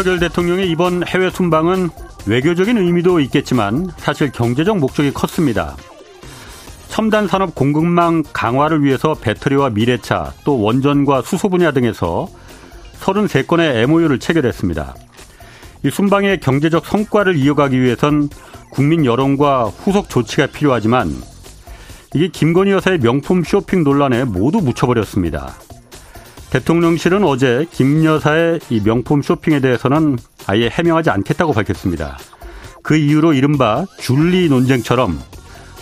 윤석열 대통령의 이번 해외 순방은 외교적인 의미도 있겠지만 사실 경제적 목적이 컸습니다. 첨단 산업 공급망 강화를 위해서 배터리와 미래차 또 원전과 수소 분야 등에서 33건의 MOU를 체결했습니다. 이 순방의 경제적 성과를 이어가기 위해선 국민 여론과 후속 조치가 필요하지만 이게 김건희 여사의 명품 쇼핑 논란에 모두 묻혀버렸습니다. 대통령실은 어제 김 여사의 이 명품 쇼핑에 대해서는 아예 해명하지 않겠다고 밝혔습니다. 그 이유로 이른바 줄리 논쟁처럼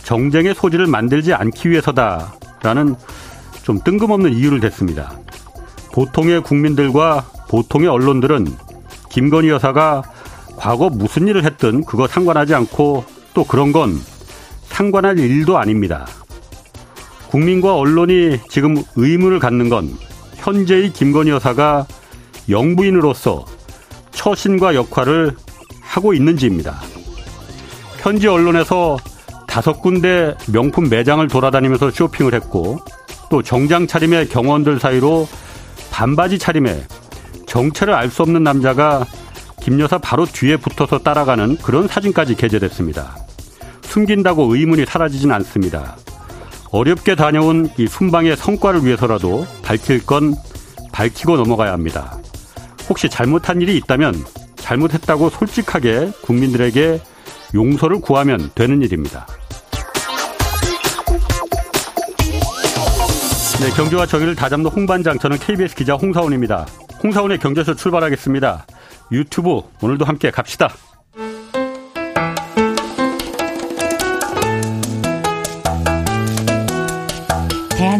정쟁의 소지를 만들지 않기 위해서다라는 좀 뜬금없는 이유를 댔습니다. 보통의 국민들과 보통의 언론들은 김건희 여사가 과거 무슨 일을 했든 그거 상관하지 않고 또 그런 건 상관할 일도 아닙니다. 국민과 언론이 지금 의문을 갖는 건 현재의 김건희 여사가 영부인으로서 처신과 역할을 하고 있는지입니다. 현지 언론에서 다섯 군데 명품 매장을 돌아다니면서 쇼핑을 했고 또 정장 차림의 경원들 사이로 반바지 차림에 정체를 알 수 없는 남자가 김 여사 바로 뒤에 붙어서 따라가는 그런 사진까지 게재됐습니다. 숨긴다고 의문이 사라지진 않습니다. 어렵게 다녀온 이 순방의 성과를 위해서라도 밝힐 건 밝히고 넘어가야 합니다. 혹시 잘못한 일이 있다면 잘못했다고 솔직하게 국민들에게 용서를 구하면 되는 일입니다. 네, 경제와 정의를 다잡는 홍반장 저는 KBS 기자 홍사원입니다. 홍사원의 경제쇼 출발하겠습니다. 유튜브 오늘도 함께 갑시다.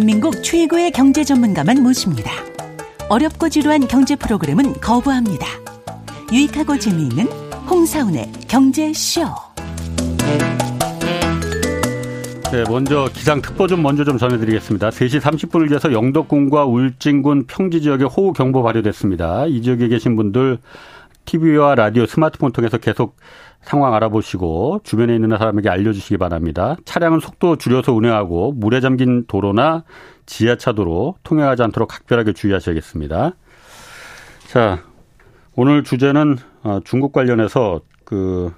대한민국 최고의 경제 전문가만 모십니다. 어렵고 지루한 경제 프로그램은 거부합니다. 유익하고 재미있는 홍사운의 경제쇼. 네, 먼저 기상 특보 좀 먼저 좀 전해드리겠습니다. 3시 30분을 위해서 영덕군과 울진군 평지 지역에 호우 경보 발효됐습니다. 이 지역에 계신 분들 TV와 라디오, 스마트폰 통해서 계속 상황 알아보시고 주변에 있는 사람에게 알려주시기 바랍니다. 차량은 속도 줄여서 운행하고 물에 잠긴 도로나 지하차도로 통행하지 않도록 각별하게 주의하셔야겠습니다. 자, 오늘 주제는 어, 중국 관련해서 그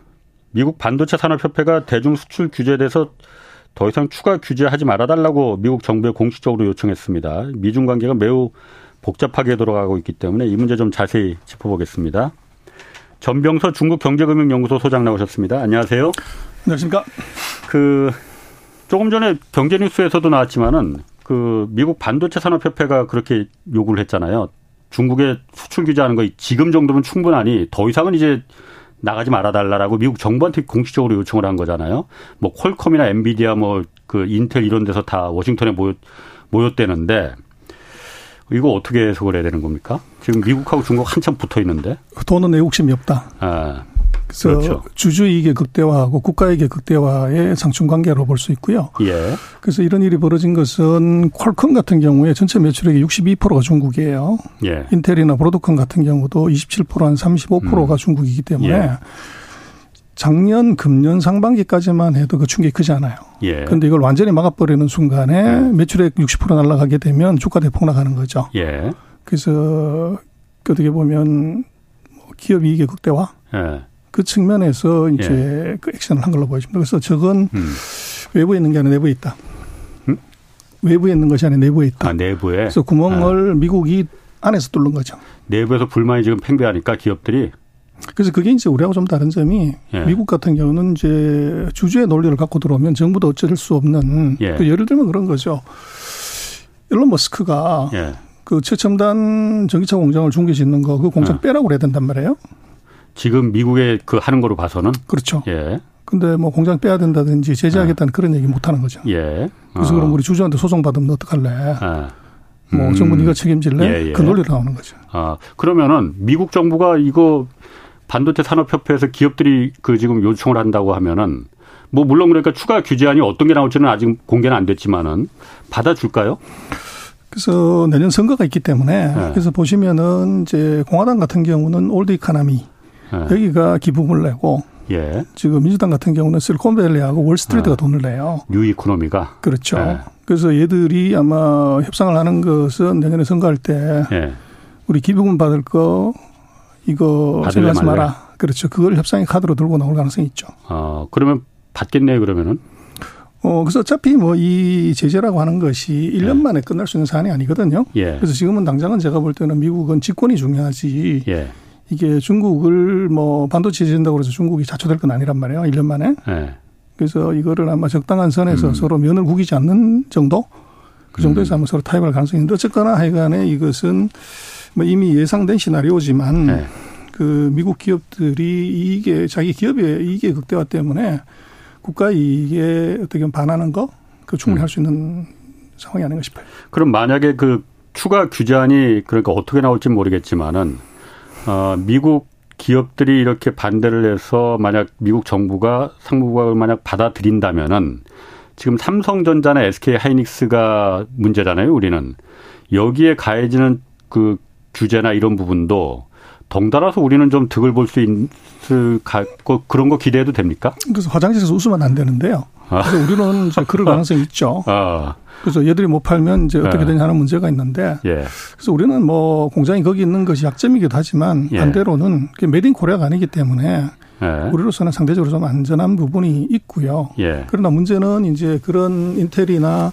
미국 반도체 산업협회가 대중 수출 규제에 대해서 더 이상 추가 규제하지 말아달라고 미국 정부에 공식적으로 요청했습니다. 미중 관계가 매우 복잡하게 돌아가고 있기 때문에 이 문제 좀 자세히 짚어보겠습니다. 전병서 중국 경제금융연구소 소장 나오셨습니다. 안녕하세요. 안녕하십니까. 그 조금 전에 경제뉴스에서도 나왔지만은 그 미국 반도체 산업협회가 그렇게 요구를 했잖아요. 중국에 수출 규제하는 거 지금 정도면 충분하니 더 이상은 이제 나가지 말아달라라고 미국 정부한테 공식적으로 요청을 한 거잖아요. 뭐 퀄컴이나 엔비디아 뭐 그 인텔 이런 데서 다 워싱턴에 모였, 모였대는데 이거 어떻게 해석을 해야 되는 겁니까? 지금 미국하고 중국 한참 붙어 있는데. 돈은 애국심이 없다. 아, 그래서 그렇죠. 주주 이익의 극대화하고 국가 이익의 극대화의 상충 관계로 볼 수 있고요. 예. 그래서 이런 일이 벌어진 것은 퀄컴 같은 경우에 전체 매출액의 62%가 중국이에요. 예. 인텔이나 브로드컴 같은 경우도 27%한 35%가 음. 중국이기 때문에 예. 작년 금년 상반기까지만 해도 그 충격이 크지 않아요. 예. 그런데 이걸 완전히 막아버리는 순간에 예. 매출액 60% 날라가게 되면 주가 대폭락하는 거죠. 예. 그래서 어떻게 보면 뭐 기업 이익의 극대화 예. 그 측면에서 이제 예. 그 액션을 한 걸로 보여집니다. 그래서 저건 음. 외부에 있는 게 아니라 내부에 있다. 음? 외부에 있는 것이 아니라 내부에 있다. 아, 내부에. 그래서 구멍을 아. 미국이 안에서 뚫는 거죠. 내부에서 불만이 지금 팽배하니까 기업들이 그래서 그게 이제 우리하고 좀 다른 점이 예. 미국 같은 경우는 이제 주주의 논리를 갖고 들어오면 정부도 어쩔 수 없는 예. 그 예를 들면 그런 거죠. 일론 머스크가 예. 그 최첨단 전기차 공장을 중국에 짓는 거 그 공장 예. 빼라고 그래야 된단 말이에요. 지금 미국에 그 하는 거로 봐서는 그렇죠. 예. 근데 뭐 공장 빼야 된다든지 제재하겠다는 예. 그런 얘기 못 하는 거죠. 예. 그래서 어. 그럼 우리 주주한테 소송 받으면 어떡할래? 예. 뭐 음. 정부 네가 책임질래? 예, 예. 그 논리로 나오는 거죠. 아 그러면은 미국 정부가 이거 반도체 산업협회에서 기업들이 그 지금 요청을 한다고 하면은 뭐 물론 그러니까 추가 규제안이 어떤 게 나올지는 아직 공개는 안 됐지만은 받아줄까요? 그래서 내년 선거가 있기 때문에 네. 그래서 보시면은 이제 공화당 같은 경우는 old economy 네. 여기가 기부금을 내고 예. 지금 민주당 같은 경우는 실리콘밸리하고 월스트리트가 아, 돈을 내요. new economy가 그렇죠. 네. 그래서 얘들이 아마 협상을 하는 것은 내년에 선거할 때 예. 우리 기부금 받을 거 이거 생각하지 마라. 그렇죠. 그걸 협상의 카드로 들고 나올 가능성이 있죠. 아, 그러면 받겠네요, 그러면은? 어, 그래서 어차피 뭐 이 제재라고 하는 것이 1년 네. 만에 끝날 수 있는 사안이 아니거든요. 예. 그래서 지금은 당장은 제가 볼 때는 미국은 집권이 중요하지. 예. 이게 중국을 뭐 반도체 제재한다고 해서 중국이 좌초될 건 아니란 말이에요. 1년 만에. 예. 그래서 이거를 아마 적당한 선에서 음. 서로 면을 구기지 않는 정도? 그 정도에서 음. 아마 서로 타협할 가능성이 있는데 어쨌거나 하여간에 이것은 뭐 이미 예상된 시나리오지만 네. 그 미국 기업들이 이게 자기 기업의 이익의 극대화 때문에 국가 이익에 어떻게 보면 반하는 거, 그 충분히 음. 할수 있는 상황이 아닌가 싶어요. 그럼 만약에 그 추가 규제안이 그러니까 어떻게 나올지 모르겠지만은 어 미국 기업들이 이렇게 반대를 해서 만약 미국 정부가 상무부가 만약 받아들인다면은 지금 삼성전자나 SK 하이닉스가 문제잖아요, 우리는. 여기에 가해지는 그 규제나 이런 부분도 덩달아서 우리는 좀 득을 볼 수 있을 그런 거 기대해도 됩니까? 그래서 화장실에서 웃으면 안 되는데요. 아. 그래서 우리는 이제 그럴 가능성이 있죠. 아. 그래서 얘들이 못 팔면 이제 어떻게 네. 되냐 하는 문제가 있는데 예. 그래서 우리는 뭐 공장이 거기 있는 것이 약점이기도 하지만 예. 반대로는 메딘 코리아가 아니기 때문에 예. 우리로서는 상대적으로 좀 안전한 부분이 있고요. 예. 그러나 문제는 이제 그런 인텔이나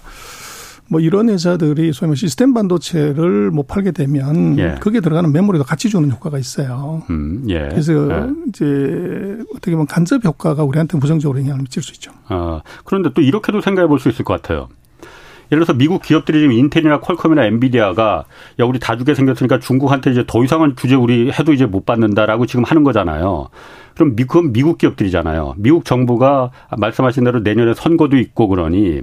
뭐 이런 회사들이 소위 말 시스템 반도체를 못 팔게 되면 예. 거기에 들어가는 메모리도 같이 주는 효과가 있어요. 음, 예. 그래서 예. 이제 어떻게 보면 간접 효과가 우리한테 부정적으로 영향을 미칠 수 있죠. 아, 그런데 또 이렇게도 생각해 볼 수 있을 것 같아요. 예를 들어서 미국 기업들이 지금 인텔이나 퀄컴이나 엔비디아가 야 우리 다 주게 생겼으니까 중국한테 이제 더 이상은 규제 우리 해도 이제 못 받는다라고 지금 하는 거잖아요. 그럼 미국 미국 기업들이잖아요. 미국 정부가 말씀하신 대로 내년에 선거도 있고 그러니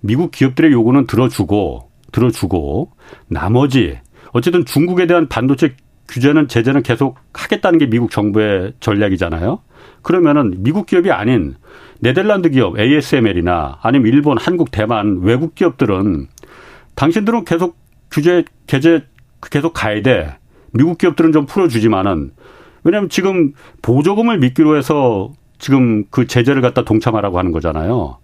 미국 기업들의 요구는 들어주고 들어주고 나머지 어쨌든 중국에 대한 반도체 규제는 제재는 계속 하겠다는 게 미국 정부의 전략이잖아요. 그러면은 미국 기업이 아닌 네덜란드 기업 ASML이나 아니면 일본, 한국, 대만 외국 기업들은 당신들은 계속 규제 개제 계속 가야 돼. 미국 기업들은 좀 풀어주지만은 왜냐하면 지금 보조금을 미끼로 해서 지금 그 제재를 갖다 동참하라고 하는 거잖아요.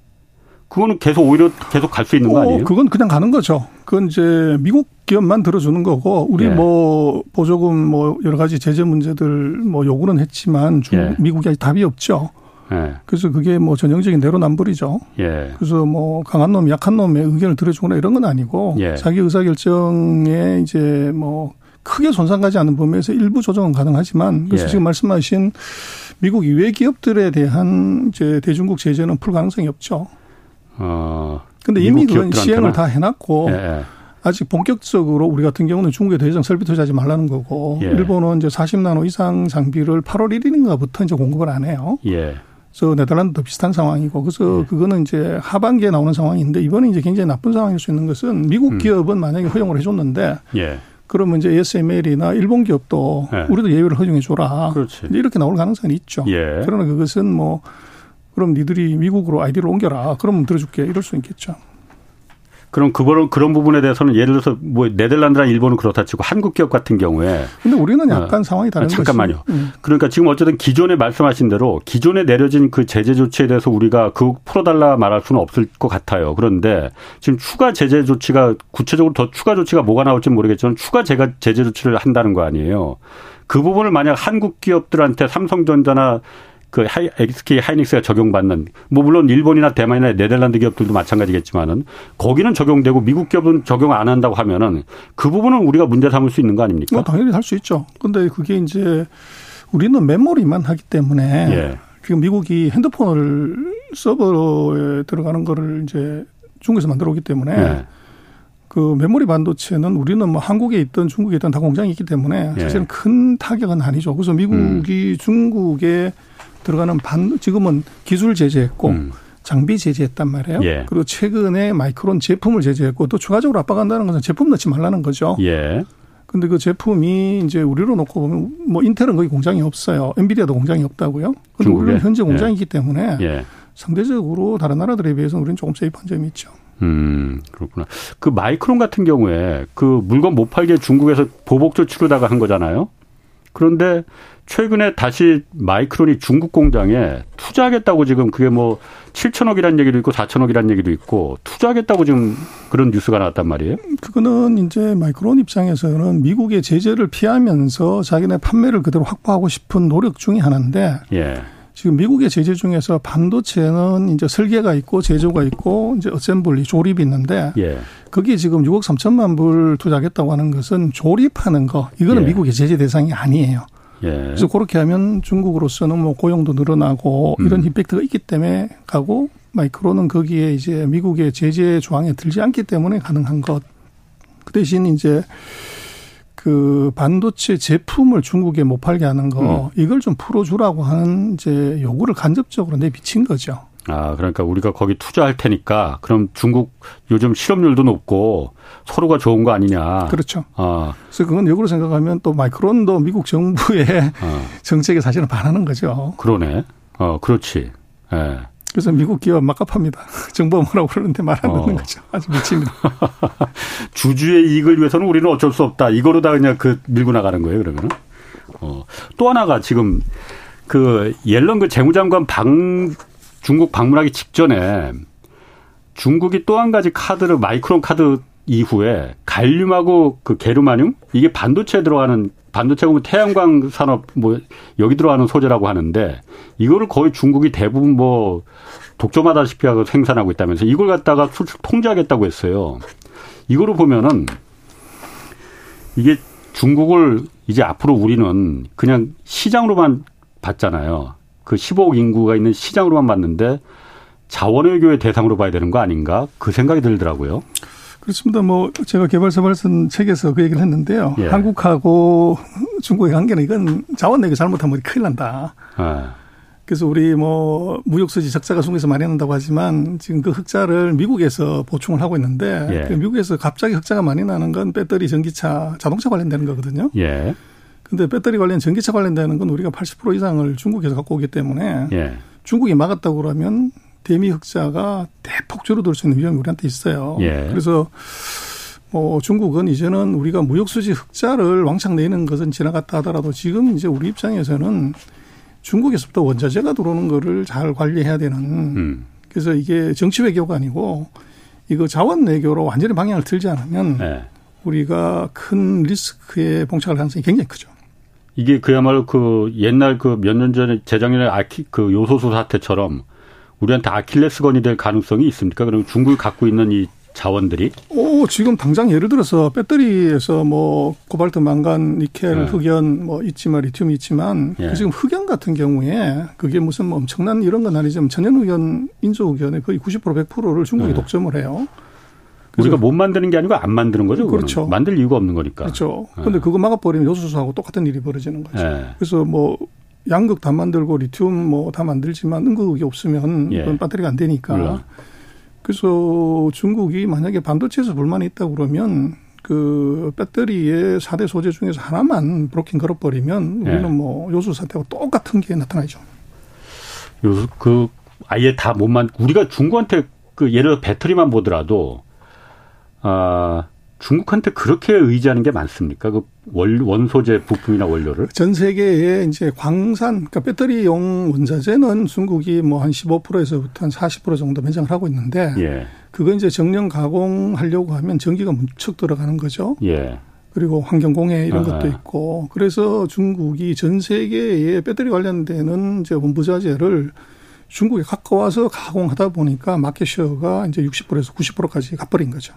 그거는 계속 오히려 계속 갈 수 있는 거 어, 아니에요? 그건 그냥 가는 거죠. 그건 이제 미국 기업만 들어주는 거고 우리 예. 뭐 보조금 뭐 여러 가지 제재 문제들 뭐 요구는 했지만 중 예. 미국이 아직 답이 없죠. 예. 그래서 그게 뭐 전형적인 내로남불이죠. 예. 그래서 뭐 강한 놈, 약한 놈의 의견을 들어주거나 이런 건 아니고 예. 자기 의사 결정에 이제 뭐 크게 손상 가지 않는 범위에서 일부 조정은 가능하지만 그래서 예. 지금 말씀하신 미국 이외 기업들에 대한 이제 대중국 제재는 풀 가능성이 없죠. 어. 근데 이미 그건 시행을 다 해놨고 예, 예. 아직 본격적으로 우리 같은 경우는 중국에 더 이상 설비 투자하지 말라는 거고 예. 일본은 이제 40나노 이상 장비를 8월 1일인가부터 이제 공급을 안 해요. 예. 그래서 네덜란드도 비슷한 상황이고 그래서 예. 그거는 이제 하반기에 나오는 상황인데 이번에 이제 굉장히 나쁜 상황일 수 있는 것은 미국 음. 기업은 만약에 허용을 해줬는데 예. 그러면 이제 ASML이나 일본 기업도 예. 우리도 예외를 허용해 줘라. 이렇게 나올 가능성이 있죠. 예. 그러나 그것은 뭐 그럼 니들이 미국으로 아이디를 옮겨라. 그러면 들어줄게. 이럴 수 있겠죠. 그럼 그거는 그런 부분에 대해서는 예를 들어서 뭐 네덜란드나 일본은 그렇다 치고 한국 기업 같은 경우에 근데 우리는 약간 어, 상황이 다른 아, 잠깐만요. 음. 그러니까 지금 어쨌든 기존에 말씀하신 대로 기존에 내려진 그 제재 조치에 대해서 우리가 그 풀어달라 말할 수는 없을 것 같아요. 그런데 지금 추가 제재 조치가 구체적으로 더 추가 조치가 뭐가 나올지 모르겠지만 추가 제가 제재 조치를 한다는 거 아니에요. 그 부분을 만약 한국 기업들한테 삼성전자나 그 하이, SK 하이닉스가 적용받는 뭐 물론 일본이나 대만이나 네덜란드 기업들도 마찬가지겠지만은 거기는 적용되고 미국 기업은 적용 안 한다고 하면은 그 부분은 우리가 문제 삼을 수 있는 거 아닙니까? 뭐 당연히 할 수 있죠. 근데 그게 이제 우리는 메모리만 하기 때문에 예. 지금 미국이 핸드폰을 서버에 들어가는 거를 이제 중국에서 만들어 오기 때문에 예. 그 메모리 반도체는 우리는 뭐 한국에 있던 중국에 있던 다 공장이 있기 때문에 예. 사실은 예. 큰 타격은 아니죠. 그래서 미국이 음. 중국에 들어가는 반 지금은 기술 제재했고 음. 장비 제재했단 말이에요. 예. 그리고 최근에 마이크론 제품을 제재했고 또 추가적으로 압박한다는 것은 제품 넣지 말라는 거죠. 예. 근데 그 제품이 이제 우리로 놓고 보면 뭐 인텔은 거기 공장이 없어요. 엔비디아도 공장이 없다고요. 근데 우리는 현재 예. 공장이기 때문에 예. 상대적으로 다른 나라들에 비해서는 우리는 조금 세이프한 점이 있죠. 음, 그렇구나. 그 마이크론 같은 경우에 그 물건 못 팔게 중국에서 보복 조치로다가 한 거잖아요. 그런데 최근에 다시 마이크론이 중국 공장에 투자하겠다고 지금 그게 뭐 7천억이라는 얘기도 있고 4천억이라는 얘기도 있고 투자하겠다고 지금 그런 뉴스가 나왔단 말이에요. 그거는 이제 마이크론 입장에서는 미국의 제재를 피하면서 자기네 판매를 그대로 확보하고 싶은 노력 중의 하나인데 예. 지금 미국의 제재 중에서 반도체는 이제 설계가 있고 제조가 있고 이제 assembly 조립이 있는데 예. 거기에 지금 6억 3천만 불 투자하겠다고 하는 것은 조립하는 거 이거는 예. 미국의 제재 대상이 아니에요. 예. 그래서 그렇게 하면 중국으로서는 뭐 고용도 늘어나고 음. 이런 impact가 있기 때문에 가고 마이크론은 거기에 이제 미국의 제재 조항에 들지 않기 때문에 가능한 것. 그 대신 이제 그 반도체 제품을 중국에 못 팔게 하는 거 음. 이걸 좀 풀어주라고 하는 이제 요구를 간접적으로 내비친 거죠. 아, 그러니까 우리가 거기 투자할 테니까 그럼 중국 요즘 실업률도 높고 서로가 좋은 거 아니냐. 그렇죠. 아. 그래서 그건 역으로 생각하면 또 마이크론도 미국 정부의 아. 정책에 사실은 반하는 거죠. 그러네. 어, 그렇지. 예. 네. 그래서 미국 기업 막갑합니다. 정부가 뭐라고 그러는데 말안 어. 듣는 거죠. 아주 미칩니다. 주주의 이익을 위해서는 우리는 어쩔 수 없다. 이거로 다 그냥 그 밀고 나가는 거예요, 그러면은. 어. 또 하나가 지금 그 옐런 그 재무장관 방 중국 방문하기 직전에 중국이 또 한 가지 카드를 마이크론 카드 이후에 갈륨하고 그 게르마늄 이게 반도체에 들어가는 반도체 보면 태양광 산업 뭐 여기 들어가는 소재라고 하는데 이거를 거의 중국이 대부분 뭐 독점하다시피 하고 생산하고 있다면서 이걸 갖다가 수출 통제하겠다고 했어요. 이거를 보면은 이게 중국을 이제 앞으로 우리는 그냥 시장으로만 봤잖아요. 그 15억 인구가 있는 시장으로만 봤는데 자원외교의 대상으로 봐야 되는 거 아닌가 그 생각이 들더라고요. 그렇습니다. 뭐 제가 개발사발 쓴 책에서 그 얘기를 했는데요. 예. 한국하고 중국의 관계는 이건 자원외교 잘못하면 큰일 난다. 예. 그래서 우리 뭐 무역수지 적자가 중국에서 많이 난다고 하지만 지금 그 흑자를 미국에서 보충을 하고 있는데 예. 그 미국에서 갑자기 흑자가 많이 나는 건 배터리, 전기차, 자동차 관련되는 거거든요. 예. 근데 배터리 관련 전기차 관련되는 건 우리가 80% 이상을 중국에서 갖고 오기 때문에 예. 중국이 막았다고 그러면 대미 흑자가 대폭 줄어들 수 있는 위험이 우리한테 있어요. 예. 그래서 뭐 중국은 이제는 우리가 무역 수지 흑자를 왕창 내는 것은 지나갔다 하더라도 지금 이제 우리 입장에서는 중국에서부터 원자재가 들어오는 거를 잘 관리해야 되는 음. 그래서 이게 정치 외교가 아니고 이거 자원 외교로 완전히 방향을 틀지 않으면 네. 우리가 큰 리스크에 봉착할 가능성이 굉장히 크죠. 이게 그야말로 그 옛날 그 몇 년 전에 재작년에 아키 그 요소수 사태처럼 우리한테 아킬레스건이 될 가능성이 있습니까? 그럼 중국이 갖고 있는 이 자원들이? 오, 지금 당장 예를 들어서 배터리에서 뭐 코발트, 망간, 니켈, 네. 흑연 뭐 있지만 리튬이 있지만 네. 지금 흑연 같은 경우에 그게 무슨 뭐 엄청난 이런 건 아니지만 천연 흑연, 인조 흑연의 거의 90% 100%를 중국이 네. 독점을 해요. 우리가 못 만드는 게 아니고 안 만드는 거죠. 그렇죠. 만들 이유가 없는 거니까. 그렇죠. 그런데 네. 그거 막아버리면 요소수하고 똑같은 일이 벌어지는 거죠. 네. 그래서 뭐 양극 다 만들고 리튬 뭐 다 만들지만 음극이 없으면 예. 그건 배터리가 안 되니까. 물론. 그래서 중국이 만약에 반도체에서 불만이 있다고 그러면 그 배터리의 4대 소재 중에서 하나만 브로킹 걸어버리면 우리는 예. 뭐 요소 사태와 똑같은 게 나타나죠. 요소 그 아예 다 못만 우리가 중국한테 그 예를 들어 배터리만 보더라도 아, 중국한테 그렇게 의지하는 게 많습니까? 그 원, 원소재 부품이나 원료를? 전 세계에 이제 광산, 그러니까 배터리용 원자재는 중국이 뭐 한 15%에서부터 한 40% 정도 매장을 하고 있는데, 예. 그거 이제 정령 가공하려고 하면 전기가 문척 들어가는 거죠. 예. 그리고 환경공해 이런. 것도 있고, 그래서 중국이 전 세계에 배터리 관련되는 이제 원부자재를 중국에 가까워서 가공하다 보니까 마켓 쉐어가 이제 60%에서 90%까지 가버린 거죠.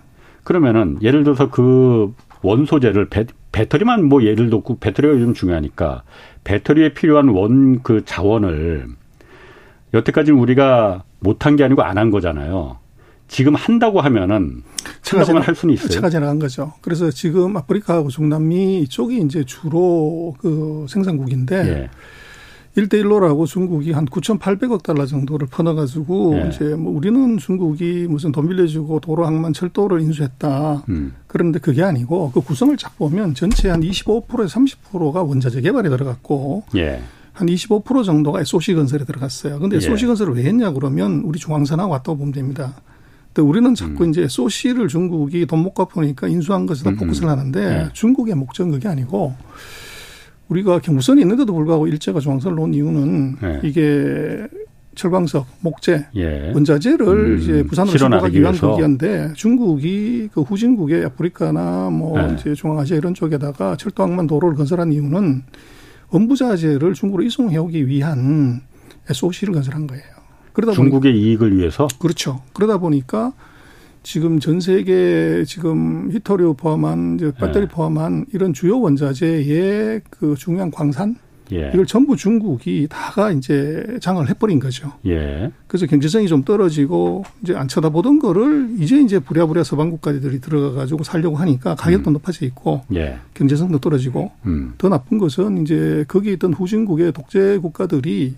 그러면은 예를 들어서 그 원소재를 배, 배터리만 뭐 예를 들고 배터리가 요즘 중요하니까 배터리에 필요한 원 그 자원을 여태까지 우리가 못한 게 아니고 안 한 거잖아요. 지금 한다고 하면은 한다고만 할 수는 있어요. 차가 지나간 거죠. 그래서 지금 아프리카하고 중남미 쪽이 이제 주로 그 생산국인데 예. 1대1로라고 중국이 한 9,800억 달러 정도를 퍼넣어가지고 네. 이제 뭐 우리는 중국이 무슨 돈 빌려주고 도로 항만 철도를 인수했다. 음. 그런데 그게 아니고 그 구성을 쫙 보면 전체 한 25%에서 30%가 원자재 개발에 들어갔고 예. 한25% 정도가 SOC 건설에 들어갔어요. 근데 SOC 예. 건설을 왜 했냐 그러면 우리 중앙선하고 왔다고 보면 됩니다. 근데 우리는 자꾸 음. 이제 SOC를 중국이 돈 못 갚으니까 인수한 것에다 음. 포커스를 하는데 예. 중국의 목적은 그게 아니고 우리가 경부선이 있는데도 불구하고 일제가 중앙선을 놓은 이유는 네. 이게 철광석, 목재, 예. 원자재를 음, 이제 부산으로 실어가기 위한 거기인데 중국이 그 후진국의 아프리카나 뭐 네. 이제 중앙아시아 이런 쪽에다가 철도항만 도로를 건설한 이유는 원부자재를 중국으로 이송해오기 위한 SOC를 건설한 거예요. 그러다 중국의 보니까, 이익을 위해서 그렇죠. 그러다 보니까 지금 전 세계 지금 히터류 포함한 이제 배터리 네. 포함한 이런 주요 원자재의 그 중요한 광산 예. 이걸 전부 중국이 다가 이제 장을 해버린 거죠. 예. 그래서 경제성이 좀 떨어지고 이제 안 쳐다보던 거를 이제 이제 부랴부랴 서방 국가들이 들어가 가지고 살려고 하니까 가격도 음. 높아져 있고 예. 경제성도 떨어지고 음. 더 나쁜 것은 이제 거기 있던 후진국의 독재 국가들이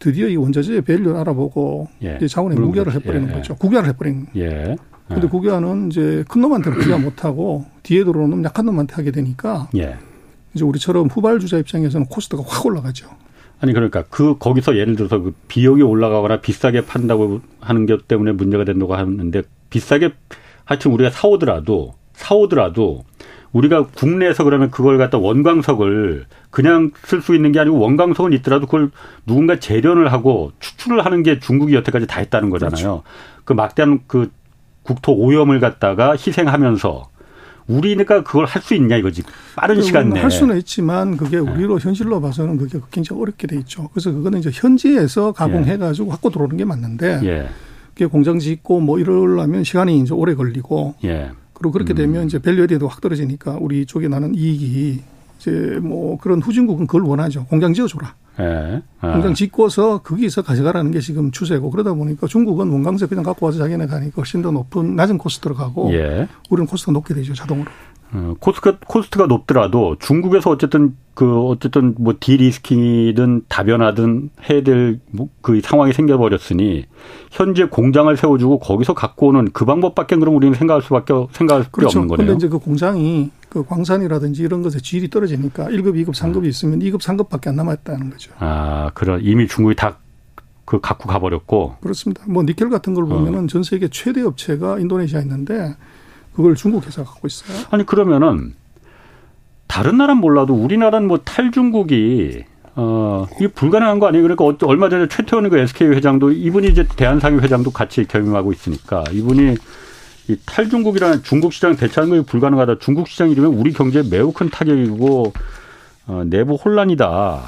드디어 이 원자재 밸류를 알아보고 예. 이제 자원의 무결을 해버리는 예. 거죠. 국외를 해버린. 예. 근데 국외화는 이제 큰 놈한테는 국외화 못하고 뒤에 들어오는 약한 놈한테 하게 되니까 예. 이제 우리처럼 후발주자 입장에서는 코스트가 확 올라가죠. 아니 그러니까 그 거기서 예를 들어서 그 비용이 올라가거나 비싸게 판다고 하는 것 때문에 문제가 된다고 하는데 비싸게 하여튼 우리가 사오더라도 사오더라도 우리가 국내에서 그러면 그걸 갖다 원광석을 그냥 쓸 수 있는 게 아니고 원광석은 있더라도 그걸 누군가 재련을 하고 추출을 하는 게 중국이 여태까지 다 했다는 거잖아요. 그렇죠. 그 막대한 그 국토 오염을 갖다가 희생하면서 우리니까 그걸 할 수 있냐 이거지. 빠른 시간 내에. 할 수는 있지만 그게 네. 우리로 현실로 봐서는 그게 굉장히 어렵게 돼 있죠. 그래서 그거는 이제 현지에서 가공해 가지고 갖고 들어오는 게 맞는데 예. 그게 공장 짓고 뭐 이러려면 시간이 이제 오래 걸리고 예. 그리고 그렇게 음. 되면 이제 value에도 확 떨어지니까 우리 쪽에 나는 이익이 이제 뭐 그런 후진국은 그걸 원하죠. 공장 지어줘라. 예. 아. 공장 짓고서 거기서 가져가라는 게 지금 추세고 그러다 보니까 중국은 원광석 그냥 갖고 와서 자기네 가니까 훨씬 더 높은 낮은 cost로 가고 예. 우리는 cost가 높게 되죠 자동으로. 어, cost가 cost가 높더라도 중국에서 어쨌든 그 어쨌든 뭐 de-risking이든 다변화든 해야 될그 뭐 상황이 생겨버렸으니 현재 공장을 세워주고 거기서 갖고 오는 그 방법밖에 그럼 우리는 생각할 수밖에 생각할 그렇죠. 없는 거네요. 그런데 이제 그 공장이 그 광산이라든지 이런 것에 질이 떨어지니까 1급, 2급, 3급이 있으면 2급, 3급밖에 안 남았다는 거죠. 아, 그런 이미 중국이 다그 갖고 가버렸고. 그렇습니다. 뭐 니켈 같은 걸 보면은 어. 전 세계 최대 업체가 인도네시아에 있는데 그걸 중국 회사가 갖고 있어요. 아니 그러면은 다른 나라는 몰라도 우리나라는 뭐 탈중국이 어, 이게 불가능한 거 아니에요? 그러니까 얼마 전에 최태원 그 SK 회장도 이분이 이제 대한상위 회장도 같이 겸임하고 있으니까 이분이 이 탈중국이라는 중국 시장 대체하는 게 불가능하다. 중국 시장 이러면 우리 경제에 매우 큰 타격이고 어, 내부 혼란이다.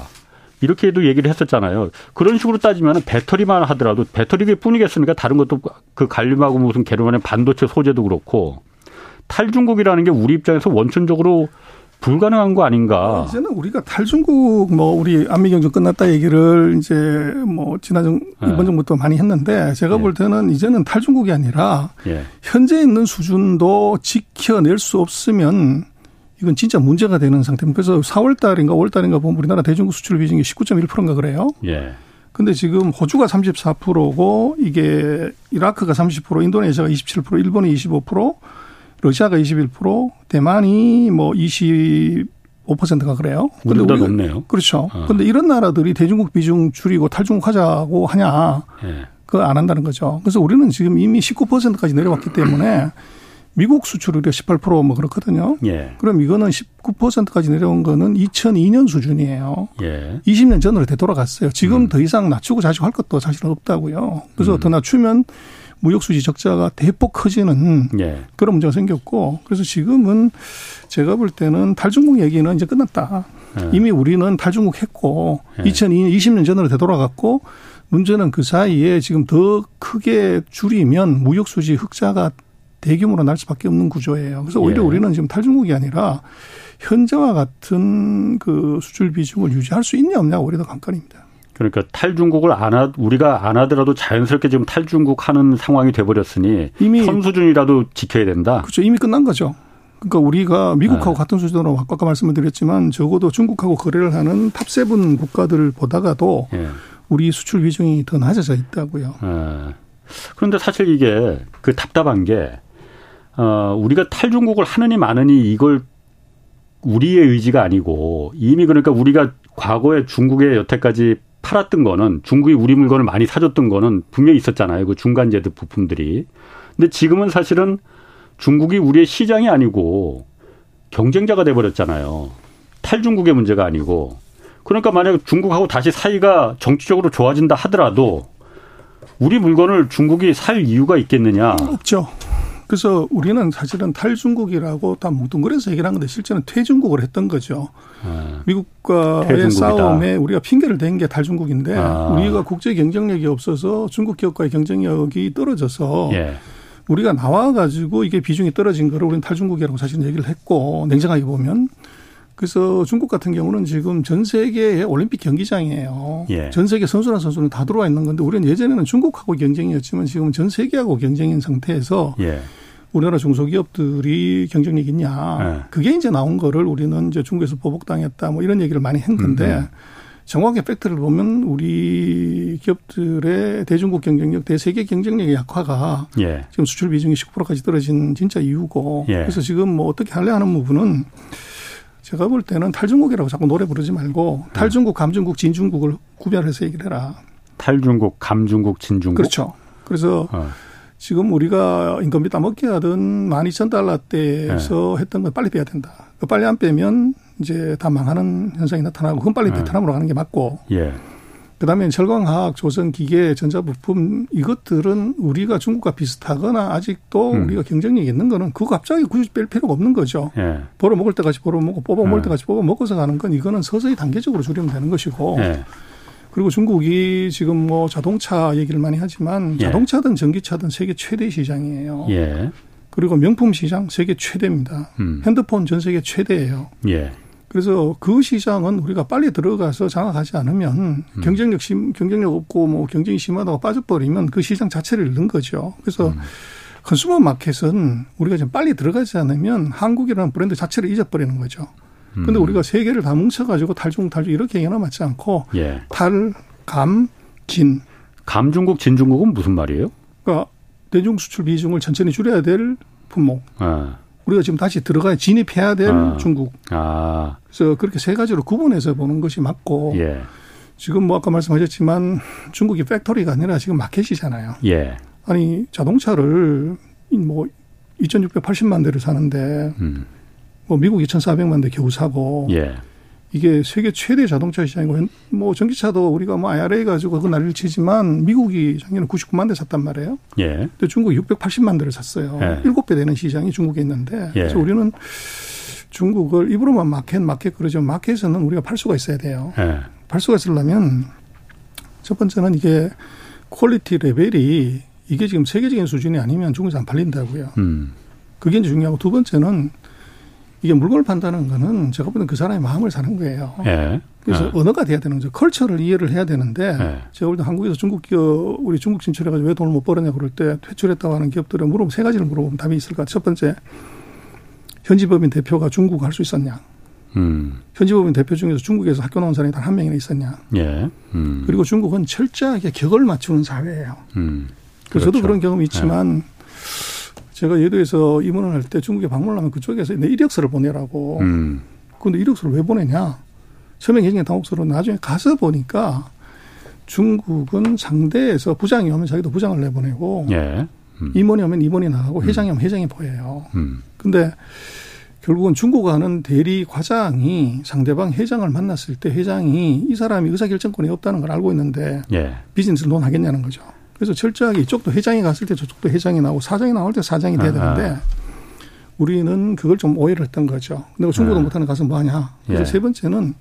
이렇게도 얘기를 했었잖아요. 그런 식으로 따지면 배터리만 하더라도 배터리게 뿐이겠습니까? 다른 것도 그 관림하고 무슨 개론의 반도체 소재도 그렇고 탈중국이라는 게 우리 입장에서 원천적으로 불가능한 거 아닌가. 이제는 우리가 탈중국 뭐 우리 안미경정 끝났다 얘기를 이제 뭐 지난 정 네. 이번 정부터 많이 했는데 제가 예. 볼 때는 이제는 탈중국이 아니라 예. 현재 있는 수준도 지켜낼 수 없으면 이건 진짜 문제가 되는 상태입니다. 그래서 4월 달인가 5월 달인가 보면 우리나라 대중국 수출 비중이 19.1%인가 그래요. 예. 근데 지금 호주가 34%고 이게 이라크가 30%, 인도네시아가 27%, 일본이 25%, 러시아가 21%, 대만이 뭐 25%가 그래요. 근데 우리가 높네요. 그렇죠. 어. 근데 이런 나라들이 대중국 비중 줄이고 탈중국 하자고 하냐? 예. 그거 안 한다는 거죠. 그래서 우리는 지금 이미 19%까지 내려왔기 때문에 미국 수출이 18%뭐 그렇거든요. 예. 그럼 이거는 19%까지 내려온 거는 2002년 수준이에요. 예. 20년 전으로 되돌아갔어요. 지금 음. 더 이상 낮추고 자시고 할 것도 사실은 없다고요. 그래서 음. 더 낮추면 무역수지 적자가 대폭 커지는 예. 그런 문제가 생겼고 그래서 지금은 제가 볼 때는 탈중국 얘기는 이제 끝났다. 예. 이미 우리는 탈중국 했고 예. 2020년 20년 전으로 되돌아갔고 문제는 그 사이에 지금 더 크게 줄이면 무역수지 흑자가 대규모로 날 수밖에 없는 구조예요. 그래서 오히려 예. 우리는 지금 탈중국이 아니라 현재와 같은 그 수출 비중을 유지할 수 있냐 없냐 오히려 더 관건입니다. 그러니까 탈중국을 안 하, 우리가 안 하더라도 자연스럽게 지금 탈중국 하는 상황이 돼버렸으니 이미 선 수준이라도 지켜야 된다. 그렇죠. 이미 끝난 거죠. 그러니까 우리가 미국하고 네. 같은 수준으로 아까 말씀을 드렸지만 적어도 중국하고 거래를 하는 탑세븐 국가들을 보다가도 네. 우리 수출 비중이 더 낮아져 있다고요. 네. 그런데 사실 이게 그 답답한 게 어, 우리가 탈중국을 하느니 마느니 이걸 우리의 의지가 아니고 이미 그러니까 우리가 과거에 중국에 여태까지 팔았던 거는 중국이 우리 물건을 많이 사줬던 거는 분명히 있었잖아요. 그 중간재들 부품들이. 근데 지금은 사실은 중국이 우리의 시장이 아니고 경쟁자가 돼버렸잖아요. 탈중국의 문제가 아니고 그러니까 만약 중국하고 다시 사이가 정치적으로 좋아진다 하더라도 우리 물건을 중국이 살 이유가 있겠느냐? 없죠. 그래서 우리는 사실은 탈중국이라고 다 뭉뚱그려서 얘기를 한 건데 실제는 퇴중국을 했던 거죠. 아, 미국과의 퇴중국이다. 싸움에 우리가 핑계를 댄 게 탈중국인데 아. 우리가 국제 경쟁력이 없어서 중국 기업과의 경쟁력이 떨어져서 예. 우리가 나와 가지고 이게 비중이 떨어진 거를 우리는 탈중국이라고 사실 얘기를 했고 냉정하게 보면 그래서 중국 같은 경우는 지금 전 세계의 올림픽 경기장이에요. 예. 전 세계 선수나 선수는 다 들어와 있는 건데 우리는 예전에는 중국하고 경쟁이었지만 지금 전 세계하고 경쟁인 상태에서 예. 우리나라 중소기업들이 경쟁력 있냐. 예. 그게 이제 나온 거를 우리는 이제 중국에서 보복당했다 뭐 이런 얘기를 많이 한 건데 음, 음. 정확하게 팩트를 보면 우리 기업들의 대중국 경쟁력, 대세계 경쟁력의 약화가 예. 지금 수출 비중이 19%까지 떨어진 진짜 이유고 예. 그래서 지금 뭐 어떻게 하려 하는 부분은 제가 볼 때는 탈중국이라고 자꾸 노래 부르지 말고 네. 탈중국, 감중국, 진중국을 구별해서 얘기를 해라. 탈중국, 감중국, 진중국. 그렇죠. 그래서 어. 지금 우리가 인건비 따먹게 하던 12,000달러대에서 네. 했던 건 빨리 빼야 된다. 그 빨리 안 빼면 이제 다 망하는 현상이 나타나고 그건 빨리 네. 베트남으로 가는 게 맞고. 예. 그다음에 철광학, 조선, 기계, 전자부품 이것들은 우리가 중국과 비슷하거나 아직도 음. 우리가 경쟁력이 있는 거는 그거 갑자기 굳이 뺄 필요가 없는 거죠. 예. 벌어 먹을 때까지 벌어 먹고 뽑아 먹을 예. 때까지 뽑아 먹어서 가는 건 이거는 서서히 단계적으로 줄이면 되는 것이고. 예. 그리고 중국이 지금 뭐 자동차 얘기를 많이 하지만 예. 자동차든 전기차든 세계 최대 시장이에요. 예. 그리고 명품 시장 세계 최대입니다. 음. 핸드폰 전 세계 최대예요. 예. 그래서 그 시장은 우리가 빨리 들어가서 장악하지 않으면 음. 경쟁력 심, 경쟁력 없고 뭐 경쟁이 심하다고 빠져버리면 그 시장 자체를 잃는 거죠. 그래서 음. 컨슈머 마켓은 우리가 좀 빨리 들어가지 않으면 한국이라는 브랜드 자체를 잊어버리는 거죠. 근데 음. 우리가 세 개를 다 뭉쳐가지고 탈중, 탈중 이렇게 얘기나 맞지 않고 예. 탈, 감, 진. 감 중국, 진 중국은 무슨 말이에요? 그러니까 대중 수출 비중을 천천히 줄여야 될 품목. 아. 우리가 지금 다시 들어가야 진입해야 될 아. 중국. 아. 그래서 그렇게 세 가지로 구분해서 보는 것이 맞고. 예. 지금 뭐 아까 말씀하셨지만 중국이 factory가 아니라 지금 market이잖아요. 예. 아니 자동차를 뭐 2,680만 대를 사는데 음. 뭐 미국 2,400만 대 겨우 사고. 예. 이게 세계 최대 자동차 시장이고 뭐 전기차도 우리가 뭐 IRA 가지고 그 난리를 치지만 미국이 작년에 99만 대 샀단 말이에요. 예. 근데 중국이 680만 대를 샀어요. 예. 7배 되는 시장이 중국에 있는데 예. 그래서 우리는 중국을 입으로만 마켓 마켓 그러죠. 마켓에서는 우리가 팔 수가 있어야 돼요. 예. 팔 수가 있으려면 첫 번째는 이게 quality level이 이게 지금 세계적인 수준이 아니면 중국에서 안 팔린다고요. 음. 그게 이제 중요하고 두 번째는 이게 물건을 판다는 거는 제가 보는 그 사람의 마음을 사는 거예요. 예. 그래서 예. 언어가 돼야 되는 거죠. culture를 이해를 해야 되는데 예. 제가 볼 때 한국에서 중국 기업 우리 중국 진출해가지고 왜 돈을 못 벌었냐 그럴 때 퇴출했다고 하는 기업들은 물어보면 세 가지를 물어보면 답이 있을 것 같아요. 첫 번째 현지 법인 대표가 중국말 할 수 있었냐. 음. 현지 법인 대표 중에서 중국에서 학교 나온 사람이 단 한 명이나 있었냐. 예. 음. 그리고 중국은 철저하게 격을 맞추는 사회예요. 음. 그래서 그렇죠. 저도 그런 경험이 있지만 예. 제가 예도에서 입원을 할 때 중국에 방문을 하면 그쪽에서 내 이력서를 보내라고. 음. 근데 이력서를 왜 보내냐? 처음에 굉장히 당혹스러워. 나중에 가서 보니까 중국은 상대에서 부장이 오면 자기도 부장을 내보내고 예. 음. 임원이 오면 임원이 나가고 회장이 오면 회장이 보여요. 음. 근데 결국은 중국 하는 대리 과장이 상대방 회장을 만났을 때 회장이 이 사람이 의사결정권이 없다는 걸 알고 있는데 예. 비즈니스를 논하겠냐는 거죠. 그래서 철저하게 이쪽도 회장이 갔을 때 저쪽도 회장이 나오고 사장이 나올 때 사장이 돼야 되는데 우리는 그걸 좀 오해를 했던 거죠. 내가 중국도 네. 못하는 가서 뭐 하냐. 그래서 예. 세 번째는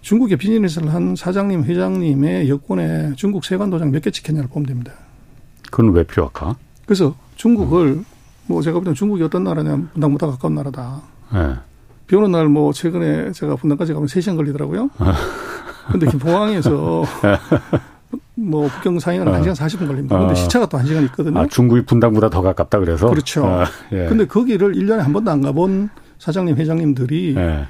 중국에 비즈니스를 한 사장님, 회장님의 여권에 중국 세관 도장 몇 개 찍혔냐를 보면 됩니다. 그건 왜 필요할까? 그래서 중국을 음. 뭐 제가 볼 때는 중국이 어떤 나라냐 분당보다 가까운 나라다. 네. 비 오는 날 뭐 최근에 제가 분당까지 가면 3시간 걸리더라고요. 근데 포항에서 뭐 국경 상행은 어. 1시간 40분 걸립니다. 그런데 어. 시차가 또 1시간 있거든요. 아, 중국이 분당보다 더 가깝다 그래서? 그렇죠. 아, 예. 근데 거기를 1년에 한 번도 안 가본 사장님, 회장님들이 예.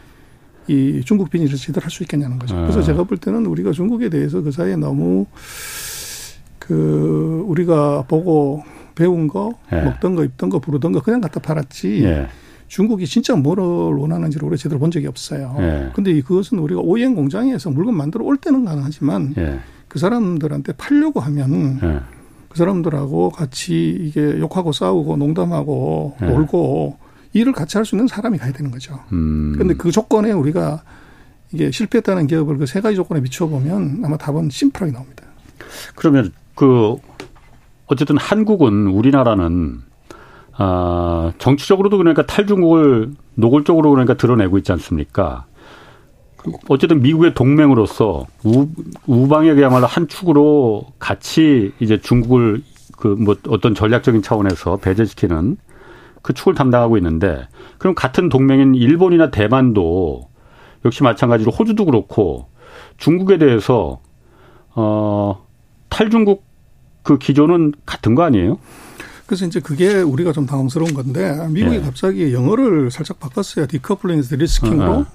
이 중국 비즈니스를 제대로 할 수 있겠냐는 거죠. 그래서 어. 제가 볼 때는 우리가 중국에 대해서 그 사이에 너무 그 우리가 보고 배운 거, 예. 먹던 거, 입던 거, 부르던 거 그냥 갖다 팔았지. 예. 중국이 진짜 뭐를 원하는지를 우리가 제대로 본 적이 없어요. 예. 근데 그것은 우리가 오행 공장에서 물건 만들어 올 때는 가능하지만 예. 그 사람들한테 팔려고 하면 네. 그 사람들하고 같이 이게 욕하고 싸우고 농담하고 네. 놀고 일을 같이 할 수 있는 사람이 가야 되는 거죠. 음. 그런데 그 조건에 우리가 이게 실패했다는 기업을 그 세 가지 조건에 비춰보면 아마 답은 심플하게 나옵니다. 그러면 그 어쨌든 한국은 우리나라는 아 정치적으로도 그러니까 탈중국을 노골적으로 그러니까 드러내고 있지 않습니까? 어쨌든 미국의 동맹으로서 우, 우방에 그야말로 한 축으로 같이 이제 중국을 그 뭐 어떤 전략적인 차원에서 배제시키는 그 축을 담당하고 있는데 그럼 같은 동맹인 일본이나 대만도 역시 마찬가지로 호주도 그렇고 중국에 대해서 어 탈중국 그 기조는 같은 거 아니에요? 그래서 이제 그게 우리가 좀 당황스러운 건데 미국이 예. 갑자기 영어를 살짝 바꿨어요. 디커플링에서 리스킹으로. 어, 어.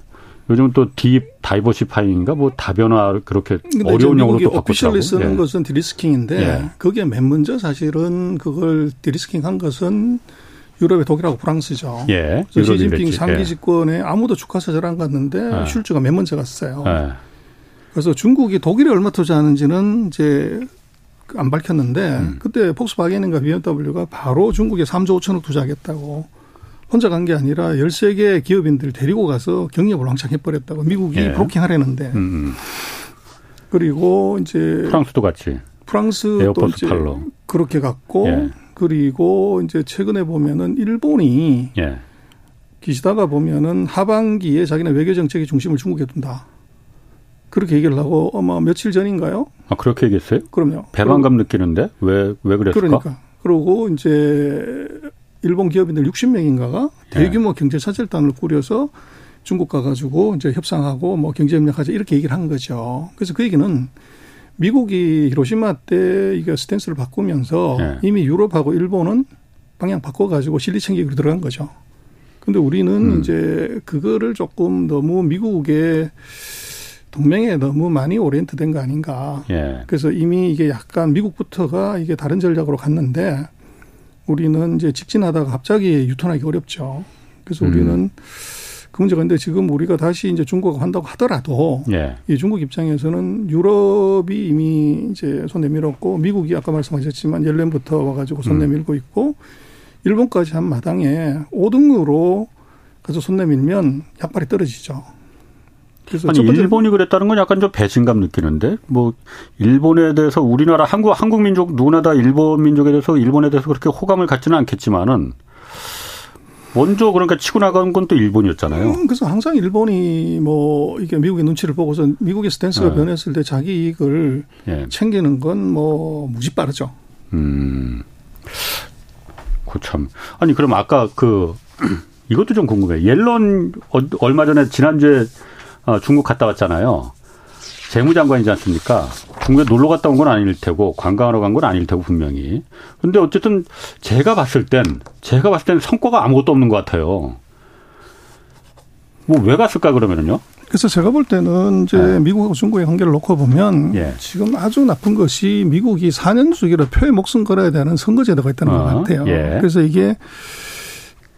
요즘 또딥 다이버시파잉인가 뭐 다변화 그렇게 어려운 용어로 또 오피셜리 쓰는 예. 것은 디리스킹인데 예. 그게 맨 먼저 사실은 그걸 디리스킹한 것은 유럽의 독일하고 프랑스죠. 예. 시진핑 상기 예. 집권에 아무도 축하사절 안 갔는데 예. 슐즈가 맨 먼저 갔어요. 예. 그래서 중국이 독일에 얼마 투자하는지는 이제 안 밝혔는데 음. 그때 폭스바겐인가 BMW가 바로 중국에 3조 5천억 투자하겠다고 혼자 간 게 아니라 13개 기업인들 데리고 가서 경력을 왕창 해버렸다고 미국이 예. 브로킹 하려는데 음, 음. 그리고 이제 프랑스도 같이 프랑스도 이제 팔로. 그렇게 갔고 예. 그리고 이제 최근에 보면은 일본이 예. 기시다가 보면은 하반기에 자기네 외교 정책의 중심을 중국에 둔다. 그렇게 얘기를 하고 아마 며칠 전인가요? 아 그렇게 얘기했어요? 그럼요. 배반감 느끼는데 왜 왜 그랬을까? 그러니까 그러고 이제 일본 기업인들 60명인가가 대규모 네. 경제 사절단을 꾸려서 중국 가가지고 이제 협상하고 뭐 경제 협력하자 이렇게 얘기를 한 거죠. 그래서 그 얘기는 미국이 히로시마 때 이게 스탠스를 바꾸면서 네. 이미 유럽하고 일본은 방향 바꿔가지고 실리 챙기기로 들어간 거죠. 근데 우리는 음. 이제 그거를 조금 너무 미국의 동맹에 너무 많이 오리엔트 된 거 아닌가. 예. 그래서 이미 이게 약간 미국부터가 이게 다른 전략으로 갔는데 우리는 이제 직진하다가 갑자기 유턴하기 어렵죠. 그래서 음. 우리는 그 문제가 있는데 지금 우리가 다시 이제 중국과 한다고 하더라도 예. 이 중국 입장에서는 유럽이 이미 이제 손 내밀었고 미국이 아까 말씀하셨지만 열년부터 와가지고 손 음. 내밀고 있고 일본까지 한 마당에 5등으로 가서 손 내밀면 약발이 떨어지죠. 그래서 아니 일본이 그랬다는 건 약간 좀 배신감 느끼는데 뭐 일본에 대해서 우리나라 한국 한국 민족 누구나 다 일본 민족에 대해서 일본에 대해서 그렇게 호감을 갖지는 않겠지만은 먼저 그러니까 치고 나간 건 또 일본이었잖아요. 음, 그래서 항상 일본이 뭐 이게 미국의 눈치를 보고서 미국의 스탠스가 네. 변했을 때 자기 이익을 네. 챙기는 건 뭐 무지 빠르죠. 음. 그 참. 아니 그럼 아까 그 이것도 좀 궁금해. 옐런 어, 얼마 전에 지난주에 어, 중국 갔다 왔잖아요. 재무장관이지 않습니까? 중국에 놀러 갔다 온 건 아닐 테고 관광하러 간 건 아닐 테고 분명히. 근데 어쨌든 제가 봤을 땐 제가 봤을 땐 성과가 아무것도 없는 것 같아요. 뭐 왜 갔을까 그러면은요? 그래서 제가 볼 때는 이제 네. 미국하고 중국의 관계를 놓고 보면 예. 지금 아주 나쁜 것이 미국이 4년 주기로 표에 목숨 걸어야 되는 선거제도가 있다는 어, 것 같아요. 예. 그래서 이게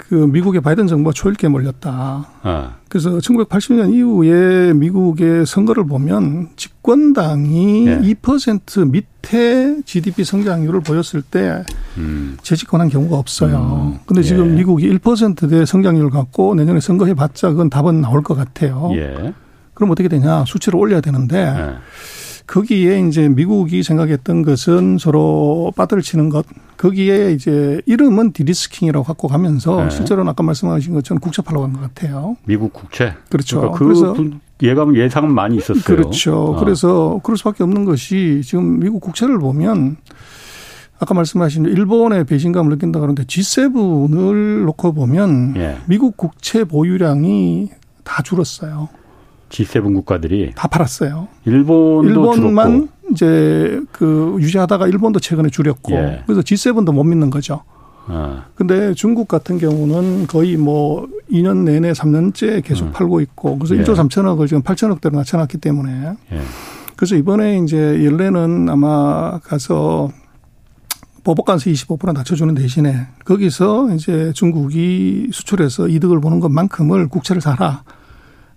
그 미국의 바이든 정부가 초읽기에 몰렸다. 아. 그래서 1980년 이후에 미국의 선거를 보면 집권당이 예. 2% 밑에 GDP 성장률을 보였을 때 음. 재집권한 경우가 없어요. 음. 근데 지금 예. 미국이 1%대 성장률을 갖고 내년에 선거해봤자 그건 답은 나올 것 같아요. 예. 그럼 어떻게 되냐? 수치를 올려야 되는데 예. 거기에 이제 미국이 생각했던 것은 서로 빠뜨를 치는 것. 거기에 이제 이름은 디리스킹이라고 갖고 가면서 네. 실제로는 아까 말씀하신 것처럼 국채팔로 간것 같아요. 미국 국채? 그렇죠. 그러니까 그 그래서 예감 예상은 많이 있었어요. 그렇죠. 어. 그래서 그럴 수밖에 없는 것이 지금 미국 국채를 보면 아까 말씀하신 일본의 배신감을 느낀다 그러는데 G7을 놓고 보면 예. 미국 국채 보유량이 다 줄었어요. G7 국가들이 다 팔았어요. 일본도 일본만 줄었고. 이제 그 유지하다가 일본도 최근에 줄였고 예. 그래서 G7도 못 믿는 거죠. 아. 근데 중국 같은 경우는 거의 뭐 2년 내내 3년째 계속 음. 팔고 있고 그래서 예. 1조 3천억을 지금 8천억대로 낮춰놨기 때문에 예. 그래서 이번에 이제 연례는 아마 가서 보복관세 25% 낮춰주는 대신에 거기서 이제 중국이 수출해서 이득을 보는 것만큼을 국채를 사라.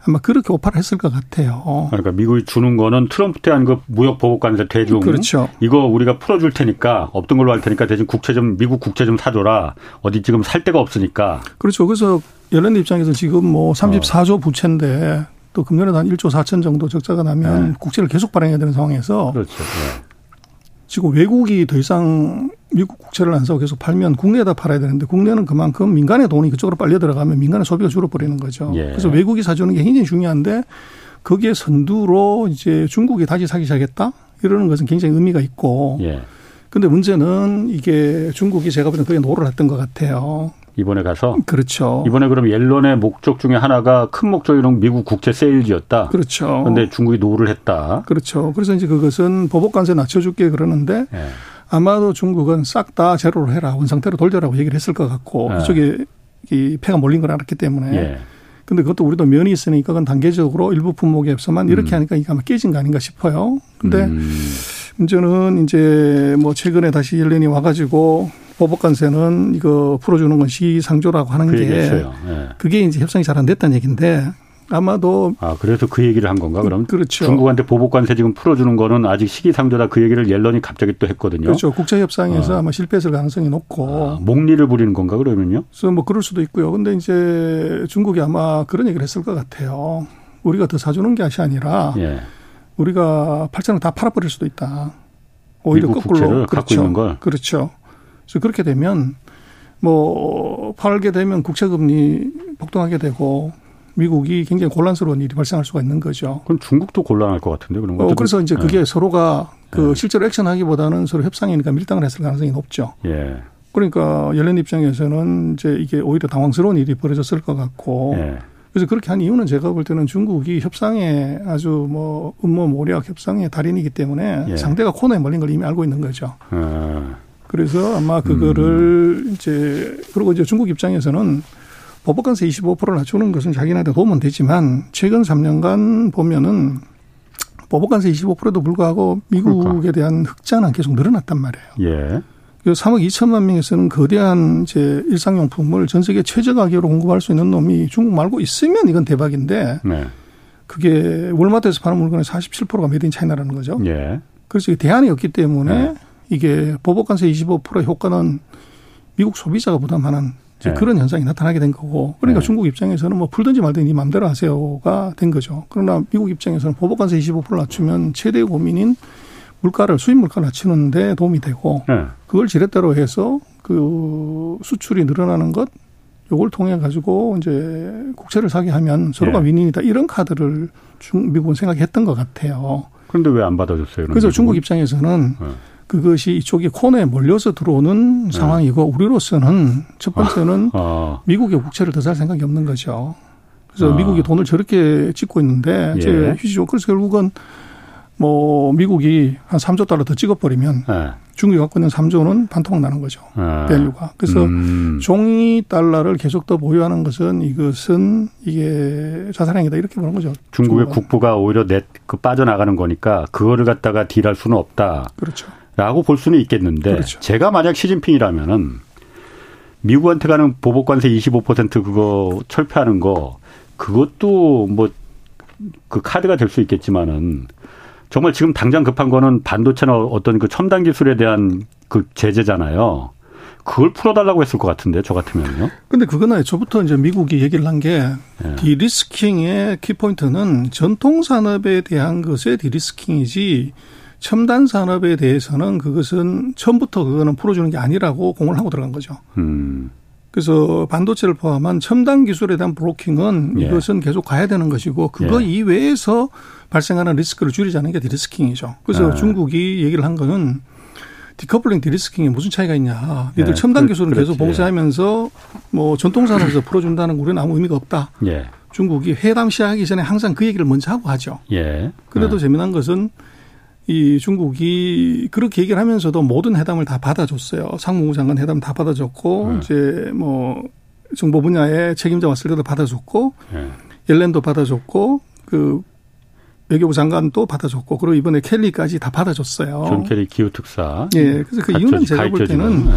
아마 그렇게 오파를 했을 것 같아요. 그러니까 미국이 주는 거는 트럼프 때 한 그 무역 보복 관세 대중 그렇죠. 이거 우리가 풀어줄 테니까 없던 걸로 할 테니까 대신 국채 좀 미국 국채 좀 사줘라. 어디 지금 살 데가 없으니까. 그렇죠. 그래서 연렌 입장에서 지금 뭐 34조 어. 부채인데 또 금년에도 한 1조 4천 정도 적자가 나면 네. 국채를 계속 발행해야 되는 상황에서 그렇죠. 네. 지금 외국이 더 이상 미국 국채를 안 사고 계속 팔면 국내에다 팔아야 되는데 국내는 그만큼 민간의 돈이 그쪽으로 빨려 들어가면 민간의 소비가 줄어버리는 거죠. 예. 그래서 외국이 사주는 게 굉장히 중요한데 거기에 선두로 이제 중국이 다시 사기 시작했다 이러는 것은 굉장히 의미가 있고. 예. 근데 문제는 이게 중국이 제가 보기에는 그게 no를 했던 것 같아요. 이번에 가서 그렇죠. 이번에 그럼 옐런의 목적 중에 하나가 큰 목적이론 미국 국채 세일즈였다. 그렇죠. 그런데 중국이 no를 했다. 그렇죠. 그래서 이제 그것은 보복 관세 낮춰줄게 그러는데 네. 아마도 중국은 싹 다 제로로 해라 원상태로 돌려라고 얘기를 했을 것 같고 네. 그쪽에 이 패가 몰린 걸 알았기 때문에. 네. 근데 그것도 우리도 면이 있으니까 그건 단계적으로 일부 품목에서만 이렇게 음. 하니까 이게 아마 깨진 거 아닌가 싶어요. 근데 음. 문제는 이제 뭐 최근에 다시 옐렌이 와가지고 보복관세는 이거 풀어주는 건 시상조라고 하는 게 네. 그게 이제 협상이 잘 안 됐다는 얘기인데 아마도 아 그래서 그 얘기를 한 건가 그럼 그렇죠. 중국한테 보복관세 지금 풀어주는 거는 아직 시기상조다 그 얘기를 옐런이 갑자기 또 했거든요. 그렇죠. 국제협상에서 어. 아마 실패했을 가능성이 높고 아, 목리를 부리는 건가 그러면요? 그래서 뭐 그럴 수도 있고요. 근데 이제 중국이 아마 그런 얘기를 했을 것 같아요. 우리가 더 사주는 게 아니라 예. 우리가 8천원 다 팔아버릴 수도 있다. 오히려 거꾸로 그렇죠. 그렇죠. 그래서 그렇게 되면 뭐 팔게 되면 국채 금리 폭등하게 되고 미국이 굉장히 곤란스러운 일이 발생할 수가 있는 거죠. 그럼 중국도 곤란할 것 같은데 그런 거. 어, 그래서 이제 그게 네. 서로가 그 네. 실제로 액션하기보다는 서로 협상이니까 밀당을 했을 가능성이 높죠. 예. 그러니까 연련 입장에서는 이제 이게 오히려 당황스러운 일이 벌어졌을 것 같고. 예. 그래서 그렇게 한 이유는 제가 볼 때는 중국이 협상에 아주 뭐 음모 모략 협상의 달인이기 때문에 예. 상대가 코너에 몰린 걸 이미 알고 있는 거죠. 아. 그래서 아마 그거를 음. 이제 그리고 이제 중국 입장에서는 보복관세 25%를 낮추는 것은 자기네한테 도움은 되지만 최근 3년간 보면은 보복관세 25%에도 불구하고 미국에 그러니까. 대한 흑자는 계속 늘어났단 말이에요. 예. 그래서 3억 2천만 명이 쓰는 거대한 이제 일상용품을 전 세계 최저 가격으로 공급할 수 있는 놈이 중국 말고 있으면 이건 대박인데 네. 그게 월마트에서 파는 물건의 47%가 made in China라는 거죠. 예. 그래서 대안이 없기 때문에 네. 이게 보복관세 25% 효과는 미국 소비자가 부담하는 네. 그런 현상이 나타나게 된 거고 그러니까 네. 중국 입장에서는 뭐 풀든지 말든지 네 마음대로 하세요가 된 거죠. 그러나 미국 입장에서는 보복관세 25% 낮추면 최대 고민인 물가를 수입 물가를 낮추는데 도움이 되고 네. 그걸 지렛대로 해서 그 수출이 늘어나는 것 요걸 통해 가지고 이제 국채를 사게 하면 서로가 네. 윈윈이다 이런 카드를 중 미국은 생각했던 것 같아요. 그런데 왜 안 받아줬어요? 그래서 중국 입장에서는 네. 그것이 이쪽이 코너에 몰려서 들어오는 네. 상황이고 우리로서는 첫 번째는 아, 아. 미국의 국채를 더 살 생각이 없는 거죠. 그래서 아. 미국이 돈을 저렇게 찍고 있는데 예. 제 휴지죠. 그래서 결국은 뭐 미국이 한 3조 달러 더 찍어버리면 네. 중국이 갖고 있는 3조는 반토막 나는 거죠. 네. value가. 그래서 음. 종이 달러를 계속 더 보유하는 것은 이것은 이게 자살행위다 이렇게 보는 거죠. 중국의 중국은. 국부가 오히려 net 그 빠져나가는 거니까 그거를 갖다가 deal할 수는 없다. 그렇죠. 라고 볼 수는 있겠는데 그렇죠. 제가 만약 시진핑이라면은 미국한테 가는 보복 관세 25% 그거 철폐하는 거 그것도 뭐 그 카드가 될 수 있겠지만은 정말 지금 당장 급한 거는 반도체나 어떤 그 첨단 기술에 대한 그 제재잖아요. 그걸 풀어달라고 했을 것 같은데 저 같으면요. 근데 그거는 저부터 이제 미국이 얘기를 한게 네. 디리스킹의 키포인트는 전통 산업에 대한 것의 디리스킹이지 첨단 산업에 대해서는 그것은 처음부터 그거는 풀어주는 게 아니라고 공을 하고 들어간 거죠. 음. 그래서 반도체를 포함한 첨단 기술에 대한 blocking은 예. 이것은 계속 가야 되는 것이고 그거 예. 이외에서 발생하는 리스크를 줄이자는 게 de-risking이죠. 그래서 예. 중국이 얘기를 한 거는 decoupling de-risking에 무슨 차이가 있냐. 니들 예. 첨단 그, 기술은 계속 봉쇄하면서 뭐 전통 산업에서 풀어준다는 우리는 아무 의미가 없다. 예. 중국이 회담 시작하기 전에 항상 그 얘기를 먼저 하고 하죠. 예. 그래도 예. 재미난 것은 이 중국이 그렇게 얘기를 하면서도 모든 회담을 다 받아줬어요. 상무부 장관 회담 다 받아줬고 네. 이제 뭐 정보 분야에 책임자 왔을 때도 받아줬고 네. 옐렌도 받아줬고 그 외교부 장관도 받아줬고 그리고 이번에 케리까지 다 받아줬어요. 존 케리 기후 특사. 예. 그래서 그 이유는 제가 볼 때는 네.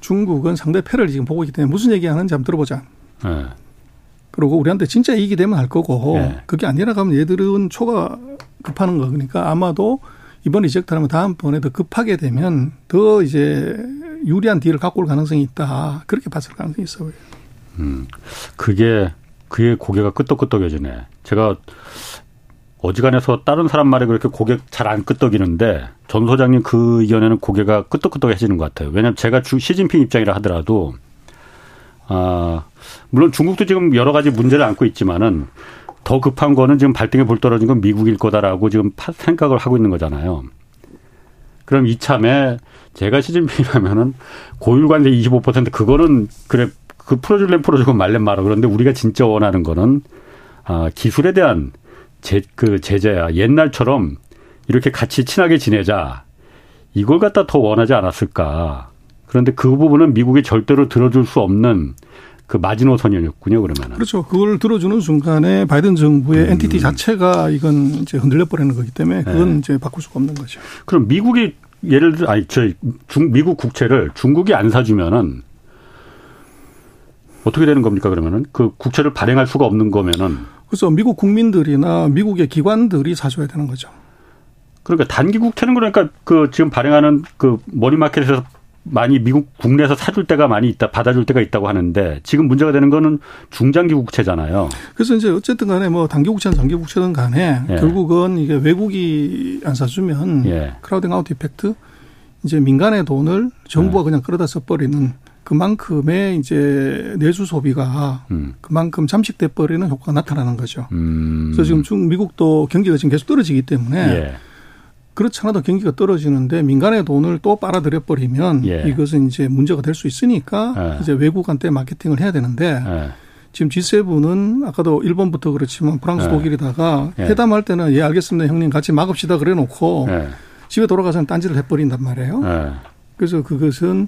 중국은 상대 패를 지금 보고 있기 때문에 무슨 얘기하는지 한번 들어보자. 네. 그리고 우리한테 진짜 이익이 되면 할 거고 예. 그게 아니라 하면 얘들은 초가 급하는 거 그러니까 아마도 이번 reject하면 다음번에 더 급하게 되면 더 이제 유리한 딜을 갖고 올 가능성이 있다. 그렇게 봤을 가능성이 있어 보여요. 음, 그게 그게 고개가 끄덕끄덕해지네. 제가 어지간해서 다른 사람 말에 그렇게 고개 잘 안 끄덕이는데 전 소장님 그 의견에는 고개가 끄덕끄덕해지는 것 같아요. 왜냐하면 제가 주 시진핑 입장이라 하더라도 아 물론 중국도 지금 여러 가지 문제를 안고 있지만은 더 급한 거는 지금 발등에 불 떨어진 건 미국일 거다라고 지금 생각을 하고 있는 거잖아요. 그럼 이참에 제가 시진핑이라면은 고율 관세 25% 그거는 그래 그 풀어줄래 풀어주고 말래 말아 그런데 우리가 진짜 원하는 거는 아 기술에 대한 제, 그 제재야 옛날처럼 이렇게 같이 친하게 지내자 이걸 갖다 더 원하지 않았을까. 그런데 그 부분은 미국이 절대로 들어줄 수 없는 그 마지노선이었군요, 그러면. 그렇죠. 그걸 들어주는 순간에 바이든 정부의 음. 엔티티 자체가 이건 이제 흔들려 버리는 거기 때문에 그건 네. 이제 바꿀 수가 없는 거죠. 그럼 미국이 예를 들어, 아니, 저, 중, 미국 국채를 중국이 안 사주면은 어떻게 되는 겁니까, 그러면은? 그 국채를 발행할 수가 없는 거면은. 그래서 미국 국민들이나 미국의 기관들이 사줘야 되는 거죠. 그러니까 단기 국채는 그러니까 그 지금 발행하는 그 money market에서 많이 미국 국내에서 사줄 때가 많이 있다, 받아줄 때가 있다고 하는데 지금 문제가 되는 거는 중장기 국채잖아요. 그래서 이제 어쨌든 간에 뭐 단기 국채는 장기 국채든 간에 예. 결국은 이게 외국이 안 사주면 예. crowding out effect 이제 민간의 돈을 정부가 예. 그냥 끌어다 써버리는 그만큼의 이제 내수 소비가 음. 그만큼 잠식돼 버리는 효과가 나타나는 거죠. 음. 그래서 지금 중 미국도 경기가 지금 계속 떨어지기 때문에 예. 그렇지 않아도 경기가 떨어지는데 민간의 돈을 또 빨아들여 버리면 예. 이것은 이제 문제가 될 수 있으니까 예. 이제 외국한테 마케팅을 해야 되는데 예. 지금 G7은 아까도 일본부터 그렇지만 프랑스 예. 독일이다가 예. 회담할 때는 예 알겠습니다 형님 같이 막읍시다 그래 놓고 예. 집에 돌아가서는 딴지를 해버린단 말이에요. 그래서 그것은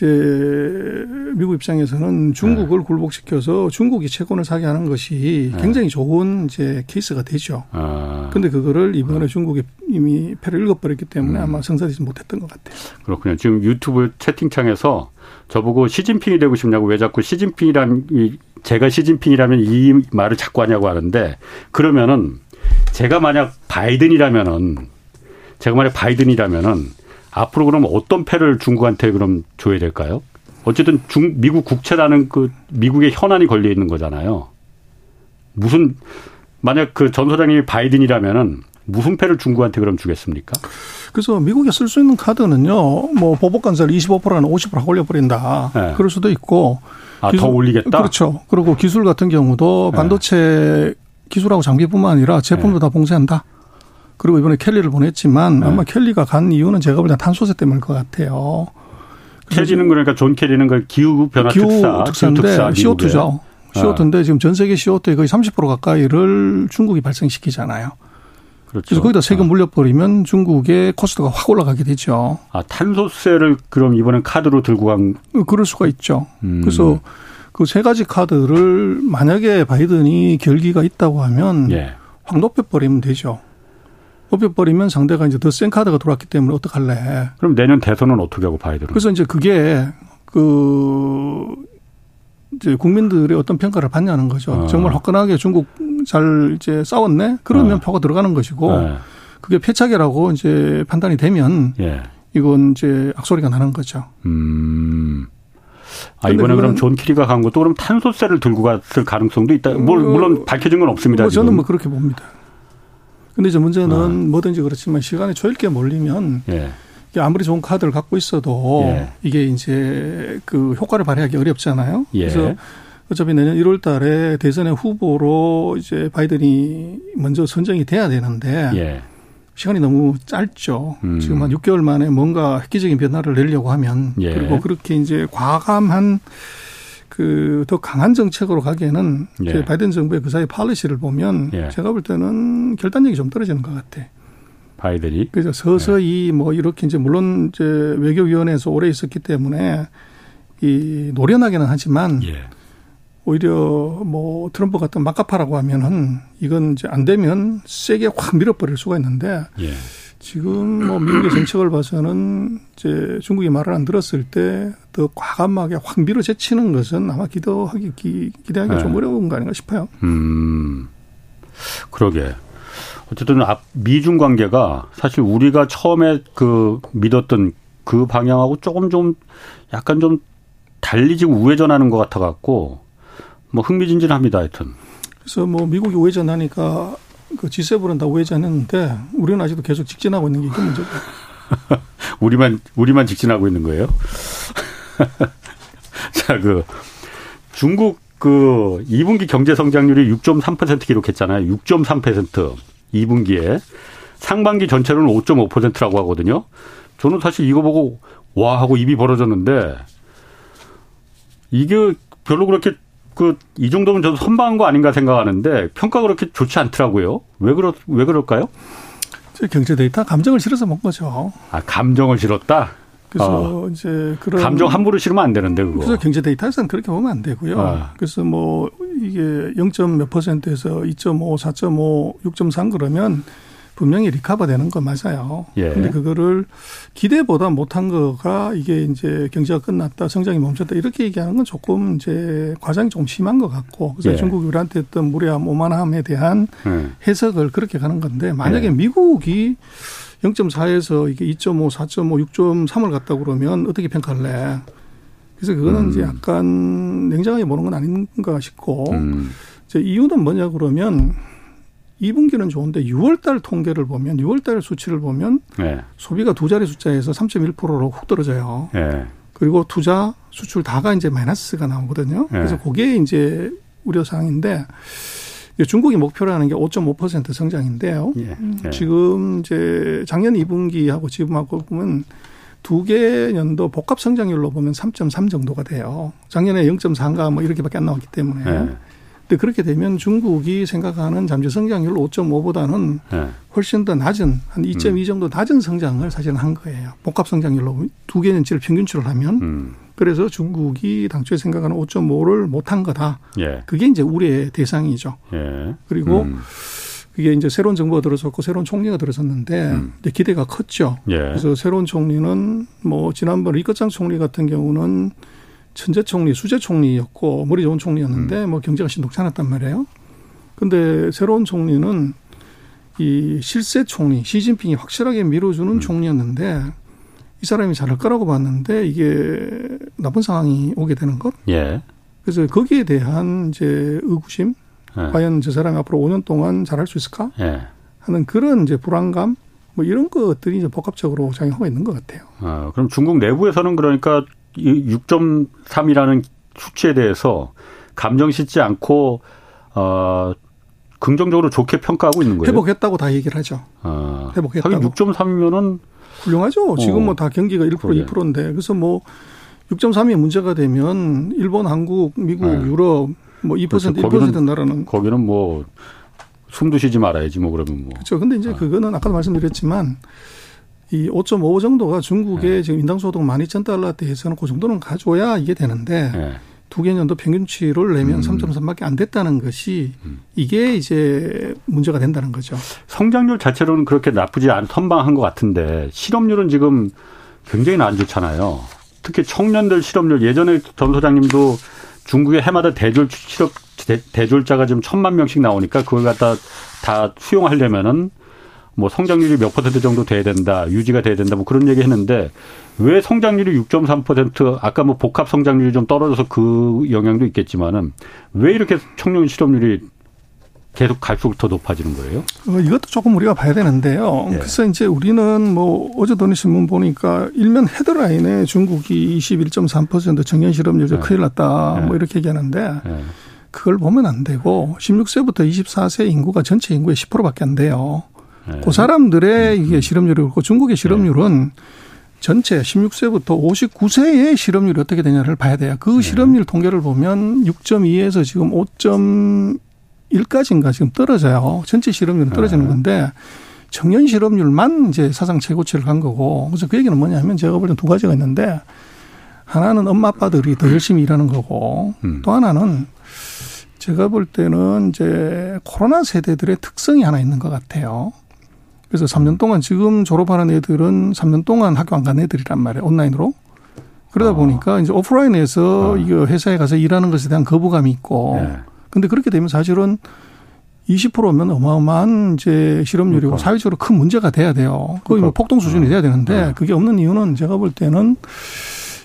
이제 미국 입장에서는 중국을 네. 굴복시켜서 중국이 채권을 사게 하는 것이 네. 굉장히 좋은 이제 케이스가 되죠. 아. 근데 그거를 이번에 아. 중국이 이미 패를 읽어버렸기 때문에 음. 아마 성사되지 못했던 것 같아요. 그렇군요. 지금 유튜브 채팅창에서 저보고 시진핑이 되고 싶냐고 왜 자꾸 시진핑이란 제가 시진핑이라면 이 말을 자꾸 하냐고 하는데 그러면은 제가 만약 바이든이라면은 제가 만약 바이든이라면은 앞으로 그럼 어떤 패를 중국한테 그럼 줘야 될까요? 어쨌든 중 미국 국채라는 그 미국의 현안이 걸려 있는 거잖아요. 무슨 만약 그 전 소장님이 바이든이라면은 무슨 패를 중국한테 그럼 주겠습니까? 그래서 미국에 쓸수 있는 카드는요, 뭐 보복 관세를 25%나 50% 올려버린다. 네. 그럴 수도 있고. 아, 기술, 더 올리겠다? 그렇죠. 그리고 기술 같은 경우도 네. 반도체 네. 기술하고 장비뿐만 아니라 제품도 네. 다 봉쇄한다. 그리고 이번에 케리를 보냈지만 네. 아마 케리가 간 이유는 제가 볼때 탄소세 때문일 것 같아요. 케리는 그러니까 존 케리는 그 기후 변화 기후 특사, 특사인데 특사, CO2죠. CO2인데 아. 지금 전 세계 CO2의 거의 30% 가까이를 중국이 발생시키잖아요. 그렇죠. 그래서 거기다 세금 아. 물려버리면 중국의 cost가 확 올라가게 되죠. 아 탄소세를 그럼 이번엔 카드로 들고 간? 그럴 수가 있죠. 음. 그래서 그 세 가지 카드를 만약에 바이든이 결기가 있다고 하면 예. 확 높여버리면 되죠. 뽑혀버리면 상대가 이제 더 센 카드가 들어왔기 때문에 어떡할래. 그럼 내년 대선은 어떻게 하고 봐야 되는 그래서 이제 그게 그 이제 국민들의 어떤 평가를 받냐는 거죠. 어. 정말 화끈하게 중국 잘 이제 싸웠네? 그러면 어. 표가 들어가는 것이고 네. 그게 패착이라고 이제 판단이 되면 예. 이건 이제 악소리가 나는 거죠. 음. 아, 이번에 그럼 존 케리가 간 것도 그럼 탄소세를 들고 갔을 가능성도 있다. 뭐, 물론 밝혀진 건 없습니다. 뭐 저는 뭐 그렇게 봅니다. 근데 이제 문제는 어. 뭐든지 그렇지만 시간이 초읽기에 몰리면 예. 이게 아무리 좋은 카드를 갖고 있어도 예. 이게 이제 그 효과를 발휘하기 어렵잖아요. 예. 그래서 어차피 내년 1월 달에 대선의 후보로 이제 바이든이 먼저 선정이 돼야 되는데 예. 시간이 너무 짧죠. 음. 지금 한 6개월 만에 뭔가 획기적인 변화를 내려고 하면 예. 그리고 그렇게 이제 과감한 그 더 강한 정책으로 가기에는 예. 바이든 정부의 그 사이 팔리시를 보면 예. 제가 볼 때는 결단력이 좀 떨어지는 것 같아. 바이든이 그래서 서서히 예. 뭐 이렇게 이제 물론 이제 외교위원회에서 오래 있었기 때문에 이 노련하게는 하지만 예. 오히려 뭐 트럼프 같은 막가파라고 하면은 이건 이제 안 되면 세게 확 밀어버릴 수가 있는데 예. 지금 뭐 미국의 정책을 봐서는 이제 중국이 말을 안 들었을 때 더 과감하게 확 밀어제치는 것은 아마 기도하기 기, 대하기 네. 좀 어려운 거 아닌가 싶어요. 음, 그러게. 어쨌든 미중 관계가 사실 우리가 처음에 그 믿었던 그 방향하고 조금 좀 약간 좀 달리 지금 우회전하는 것 같아 갖고 뭐 흥미진진합니다 하여튼. 그래서 뭐 미국이 우회전하니까 그 G7은 다 우회전했는데 우리는 아직도 계속 직진하고 있는 게 이게 문제죠. 우리만 우리만 직진하고 있는 거예요? 자, 그 중국 그 2분기 경제 성장률이 6.3% 기록했잖아요. 6.3% 2분기에 상반기 전체로는 5.5%라고 하거든요. 저는 사실 이거 보고 와 하고 입이 벌어졌는데 이게 별로 그렇게 그 이 정도면 저도 선방한 거 아닌가 생각하는데 평가가 그렇게 좋지 않더라고요. 왜 그렇 왜 그럴까요? 경제 데이터 감정을 실어서 먹은 거죠. 아 감정을 실었다. 그래서 어. 이제 그런 감정 함부로 실으면 안 되는데 그거. 그래서 경제 데이터에서는 그렇게 보면 안 되고요. 어. 그래서 뭐 이게 0. 몇 퍼센트에서 2.5, 4.5, 6.3 그러면 분명히 recover 되는 거 맞아요. 예. 근데 그거를 기대보다 못한 거가 이게 이제 경제가 끝났다, 성장이 멈췄다 이렇게 얘기하는 건 조금 이제 과장이 좀 심한 것 같고 그래서 예. 중국이 우리한테 했던 무례함, 오만함에 대한 음. 해석을 그렇게 가는 건데 만약에 예. 미국이 0.4에서 이게 2.5, 4.5, 6.3을 갔다 그러면 어떻게 평가할래? 그래서 그거는 음. 이제 약간 냉정하게 보는 건 아닌가 싶고 음. 이제 이유는 뭐냐 그러면 2분기는 좋은데 6월 달 통계를 보면 6월 달 수치를 보면 네. 소비가 두 자리 숫자에서 3.1%로 훅 떨어져요. 네. 그리고 투자 수출 다가 이제 마이너스가 나오거든요. 네. 그래서 그게 이제 우려 사항인데 중국이 목표로 하는 게 5.5% 성장인데요. 예. 예. 지금 이제 작년 2분기하고 지금하고 보면 두 개 연도 복합 성장률로 보면 3.3 정도가 돼요. 작년에 0.4인가 뭐 이렇게밖에 안 나왔기 때문에. 예. 근데 그렇게 되면 중국이 생각하는 잠재 성장률 5.5보다는 네. 훨씬 더 낮은 한 2.2 음. 정도 낮은 성장을 사실은 한 거예요. 복합 성장률로 두 개년치를 평균치를 하면 음. 그래서 중국이 당초에 생각하는 5.5를 못한 거다. 예. 그게 이제 우려의 대상이죠. 예. 그리고 음. 그게 이제 새로운 정부가 들어섰고 새로운 총리가 들어섰는데 음. 기대가 컸죠. 예. 그래서 새로운 총리는 뭐 지난번 리커창 총리 같은 경우는 천재 총리, 수재 총리였고 머리 좋은 총리였는데 음. 뭐 경제가 신독치 않았단 말이에요. 근데 새로운 총리는 이 실세 총리, 시진핑이 확실하게 밀어주는 음. 총리였는데 이 사람이 잘할 거라고 봤는데 이게 나쁜 상황이 오게 되는 것. 예. 그래서 거기에 대한 이제 의구심, 예. 과연 저 사람이 앞으로 5년 동안 잘할 수 있을까? 예. 하는 그런 이제 불안감, 뭐 이런 것들이 이제 복합적으로 작용하고 있는 것 같아요. 아, 그럼 중국 내부에서는 그러니까 6.3이라는 수치에 대해서 감정 싣지 않고 어 긍정적으로 좋게 평가하고 있는 거예요. 회복했다고 다 얘기를 하죠. 아, 회복했다고. 하긴 6.3이면은 훌륭하죠. 지금 뭐다 경기가 1% 그러게. 2%인데 그래서 뭐 6.3이 문제가 되면 일본, 한국, 미국, 네. 유럽 뭐2% 그렇죠. 1% 거기는, 나라는 거기는 뭐 숨도 쉬지 말아야지 뭐 그러면 뭐. 그렇죠. 근데 이제 아. 그거는 아까도 말씀드렸지만 이 5.5 정도가 중국의 네. 지금 인당소득 12,000달러대에서는 그 정도는 가져야 이게 되는데 네. 두 개 년도 평균치를 내면 음. 3.3밖에 안 됐다는 것이 음. 이게 이제 문제가 된다는 거죠. 성장률 자체로는 그렇게 나쁘지 않 선방한 것 같은데 실업률은 지금 굉장히 안 좋잖아요. 특히 청년들 실업률 예전에 전 소장님도 중국의 해마다 대졸 실업 대졸자가 지금 천만 명씩 나오니까 그걸 갖다 다 수용하려면은 뭐 성장률이 몇 퍼센트 정도 돼야 된다, 유지가 돼야 된다, 뭐 그런 얘기 했는데 왜 성장률이 6.3% 아까 뭐 복합 성장률이 좀 떨어져서 그 영향도 있겠지만은 왜 이렇게 청년 실업률이 계속 갈수록 더 높아지는 거예요? 어, 이것도 조금 우리가 봐야 되는데요. 예. 그래서 이제 우리는 뭐 어제 도니 신문 보니까 일면 헤드라인에 중국이 21.3% 청년 실업률 예. 큰일 났다 예. 뭐 이렇게 얘기하는데 예. 그걸 보면 안 되고 16세부터 24세 인구가 전체 인구의 10%밖에 안 돼요. 네. 그 사람들의 음, 이게 음. 실업률이 그렇고 중국의 실업률은 네. 전체 16세부터 59세의 실업률이 어떻게 되냐를 봐야 돼요. 그 네. 실업률 통계를 보면 6.2에서 지금 5.1까지인가 지금 떨어져요. 전체 실업률은 떨어지는 건데 청년 실업률만 이제 사상 최고치를 간 거고 그래서 그 얘기는 뭐냐면 제가 볼땐두 가지가 있는데 하나는 엄마 아빠들이 더 열심히 일하는 거고 음. 또 하나는 제가 볼 때는 이제 코로나 세대들의 특성이 하나 있는 것 같아요. 그래서 3년 동안 지금 졸업하는 애들은 3년 동안 학교 안 간 애들이란 말이에요. 온라인으로. 그러다 어. 보니까 이제 오프라인에서 어. 이거 회사에 가서 일하는 것에 대한 거부감이 있고. 네. 근데 그렇게 되면 사실은 20%면 어마어마한 이제 실업률이고 그러니까. 사회적으로 큰 문제가 돼야 돼요. 거의 뭐 그러니까. 뭐 폭동 수준이 돼야 되는데 네. 그게 없는 이유는 제가 볼 때는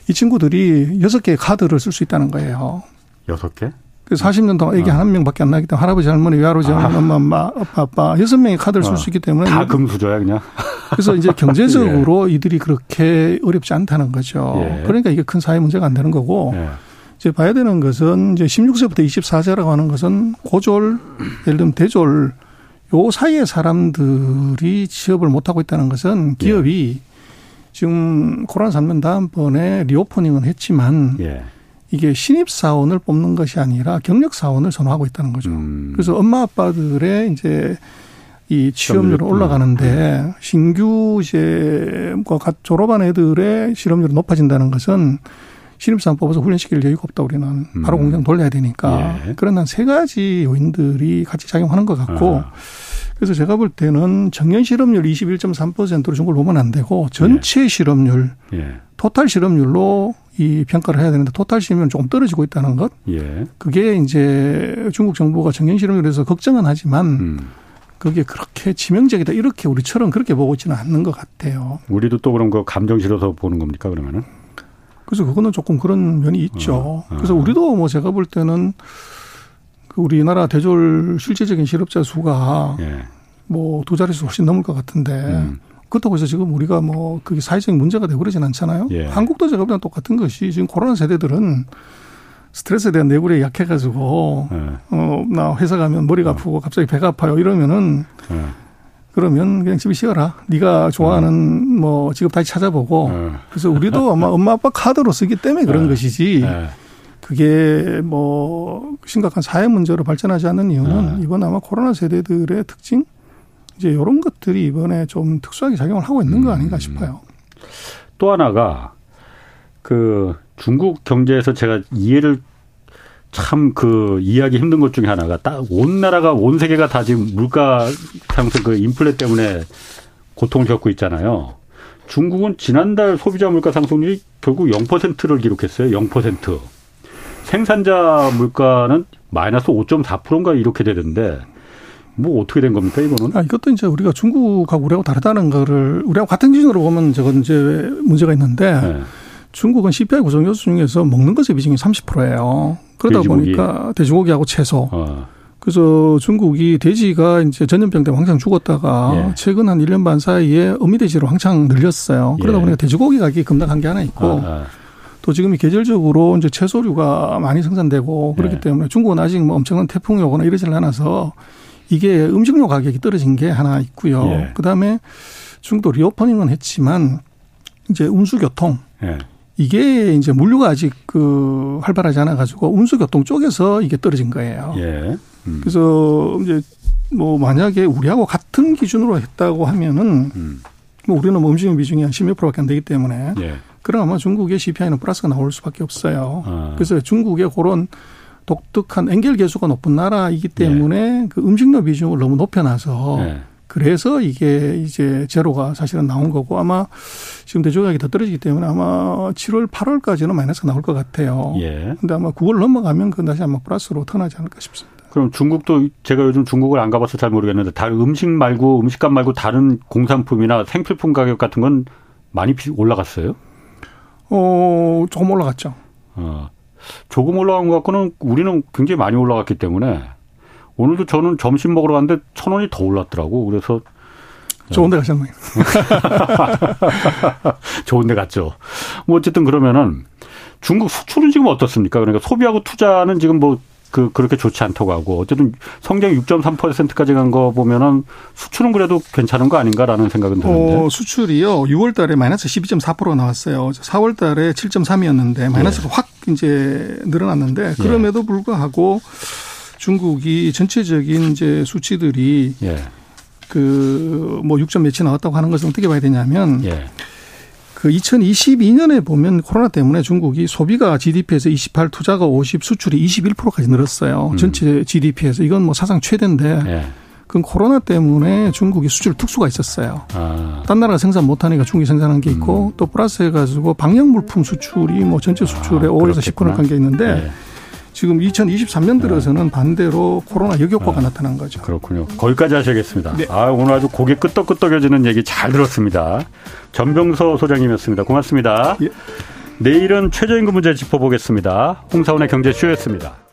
이 친구들이 여섯 개의 카드를 쓸 수 있다는 거예요. 여섯 개? 그 40년 동안 애기 어. 한 명밖에 안 나기 때문에 할아버지 할머니 외할아버지 할머니 아. 엄마 엄마 아빠 아빠 여섯 명의 카드를 쓸수 어. 있기 때문에 다 금수저야 그냥. 그래서 이제 경제적으로 예. 이들이 그렇게 어렵지 않다는 거죠. 예. 그러니까 이게 큰 사회 문제가 안 되는 거고 예. 이제 봐야 되는 것은 이제 16세부터 24세라고 하는 것은 고졸 예를 들면 대졸 요 사이의 사람들이 취업을 못 하고 있다는 것은 예. 기업이 지금 코로나 3년 다음번에 리오퍼닝은 했지만 예. 이게 신입 사원을 뽑는 것이 아니라 경력 사원을 선호하고 있다는 거죠. 음. 그래서 엄마 아빠들의 이제 이 취업률은 올라가는데 음. 신규 이제 뭐 졸업한 애들의 실업률이 높아진다는 것은 신입사원 뽑아서 훈련시킬 여유가 없다 우리는 바로 음. 공장 돌려야 되니까 예. 그런 한 세 가지 요인들이 같이 작용하는 것 같고 아. 그래서 제가 볼 때는 정년 실업률 21.3%로 중국을 보면 안 되고 전체 예. 실업률 예. 토탈 실업률로 이 평가를 해야 되는데 토탈 실업률은 조금 떨어지고 있다는 것. 예. 그게 이제 중국 정부가 정년 실업률에서 걱정은 하지만 음. 그게 그렇게 치명적이다 이렇게 우리처럼 그렇게 보고 있지는 않는 것 같아요. 우리도 또 그런 거 감정 실어서 보는 겁니까 그러면은? 그래서 그거는 조금 그런 면이 있죠. 어, 어. 그래서 우리도 뭐 제가 볼 때는 그 우리나라 대졸 실제적인 실업자 수가 예. 뭐두 자릿수 훨씬 넘을 것 같은데 음. 그렇다고 해서 지금 우리가 뭐 그게 사회적인 문제가 되고 그러진 않잖아요. 예. 한국도 제가 보면 똑같은 것이 지금 코로나 세대들은 스트레스에 대한 내구력이 약해가지고 예. 어나 회사 가면 머리가 어. 아프고 갑자기 배가 아파요 이러면은 예. 그러면 그냥 집에 쉬어라. 네가 좋아하는 음. 뭐 직업 다시 찾아보고. 음. 그래서 우리도 아마 엄마 아빠 카드로 쓰기 때문에 그런 네. 것이지. 네. 그게 뭐 심각한 사회 문제로 발전하지 않는 이유는 네. 이번 아마 코로나 세대들의 특징 이제 이런 것들이 이번에 좀 특수하게 작용을 하고 있는 거 아닌가 음. 싶어요. 또 하나가 그 중국 경제에서 제가 이해를 참 그 이해하기 힘든 것 중에 하나가 딱 온 나라가 온 세계가 다 지금 물가 상승 그 인플레 때문에 고통을 겪고 있잖아요. 중국은 지난달 소비자 물가 상승률이 결국 0%를 기록했어요. 0%. 생산자 물가는 마이너스 5.4%인가 이렇게 되던데 뭐 어떻게 된 겁니까 이거는? 아 이것도 이제 우리가 중국하고 우리하고 다르다는 거를 우리하고 같은 기준으로 보면 저건 이제 문제가 있는데 네. 중국은 CPI 구성 요소 중에서 먹는 것의 비중이 30%예요. 그러다 돼지고기. 보니까 돼지고기하고 채소. 어. 그래서 중국이 돼지가 이제 전염병 때문에 왕창 죽었다가 예. 최근 한 1년 반 사이에 어미돼지로 왕창 늘렸어요. 그러다 예. 보니까 돼지고기 가격이 급락한 게 하나 있고 아, 아. 또 지금 이 계절적으로 이제 채소류가 많이 생산되고 그렇기 예. 때문에 중국은 아직 뭐 엄청난 태풍이 오거나 이러질 않아서 이게 음식료 가격이 떨어진 게 하나 있고요. 예. 그다음에 중국도 리오퍼닝은 했지만 이제 운수교통 예. 이게 이제 물류가 아직 그 활발하지 않아 가지고 운수교통 쪽에서 이게 떨어진 거예요. 예. 음. 그래서 이제 뭐 만약에 우리하고 같은 기준으로 했다고 하면은 음. 뭐 우리는 뭐 음식 비중이 한 10몇 프로밖에 안 되기 때문에 예. 그럼 아마 중국의 CPI는 플러스가 나올 수밖에 없어요. 아. 그래서 중국의 그런 독특한 엔겔 개수가 높은 나라이기 때문에 예. 그 음식료 비중을 너무 높여놔서 예. 그래서 이게 이제 제로가 사실은 나온 거고 아마 지금 대조가격이 더 떨어지기 때문에 아마 7월, 8월까지는 마이너스가 나올 것 같아요. 예. 근데 아마 9월 넘어가면 그건 다시 아마 플러스로 턴하지 않을까 싶습니다. 그럼 중국도 제가 요즘 중국을 안 가봐서 잘 모르겠는데 다른 음식 말고 음식값 말고 다른 공산품이나 생필품 가격 같은 건 많이 올라갔어요? 어, 조금 올라갔죠. 어. 조금 올라간 것 같고는 우리는 굉장히 많이 올라갔기 때문에 오늘도 저는 점심 먹으러 갔는데 천 원이 더 올랐더라고. 그래서 좋은 데 가셨네요. 좋은 데 갔죠. 뭐 어쨌든 그러면은 중국 수출은 지금 어떻습니까? 그러니까 소비하고 투자는 지금 뭐 그, 그렇게 좋지 않다고 하고 어쨌든 성장이 6.3%까지 간 거 보면은 수출은 그래도 괜찮은 거 아닌가라는 생각은 드는데. 어, 수출이요. 6월 달에 마이너스 12.4%가 나왔어요. 4월 달에 7.3이었는데 마이너스가 예. 확 이제 늘어났는데 그럼에도 예. 불구하고 중국이 전체적인 이제 수치들이 예. 그뭐 6점 몇이 나왔다고 하는 것은 어떻게 봐야 되냐면 예. 그 2022년에 보면 코로나 때문에 중국이 소비가 GDP에서 28, 투자가 50, 수출이 21%까지 늘었어요. 음. 전체 GDP에서 이건 뭐 사상 최대인데 예. 그건 코로나 때문에 중국이 수출 특수가 있었어요. 아. 딴 나라가 생산 못하니까 중국이 생산한 게 있고 음. 또 플러스 해가지고 방역 물품 수출이 뭐 전체 수출에 아, 5에서 10%를 한게 있는데 네. 지금 2023년 들어서는 반대로 코로나 역효과가 아, 나타난 거죠. 그렇군요. 거기까지 하셔야겠습니다. 네. 아, 오늘 아주 고개 끄덕끄덕여지는 얘기 잘 들었습니다. 전병서 소장님이었습니다. 고맙습니다. 예. 내일은 최저임금 문제 짚어보겠습니다. 홍사원의 경제쇼였습니다.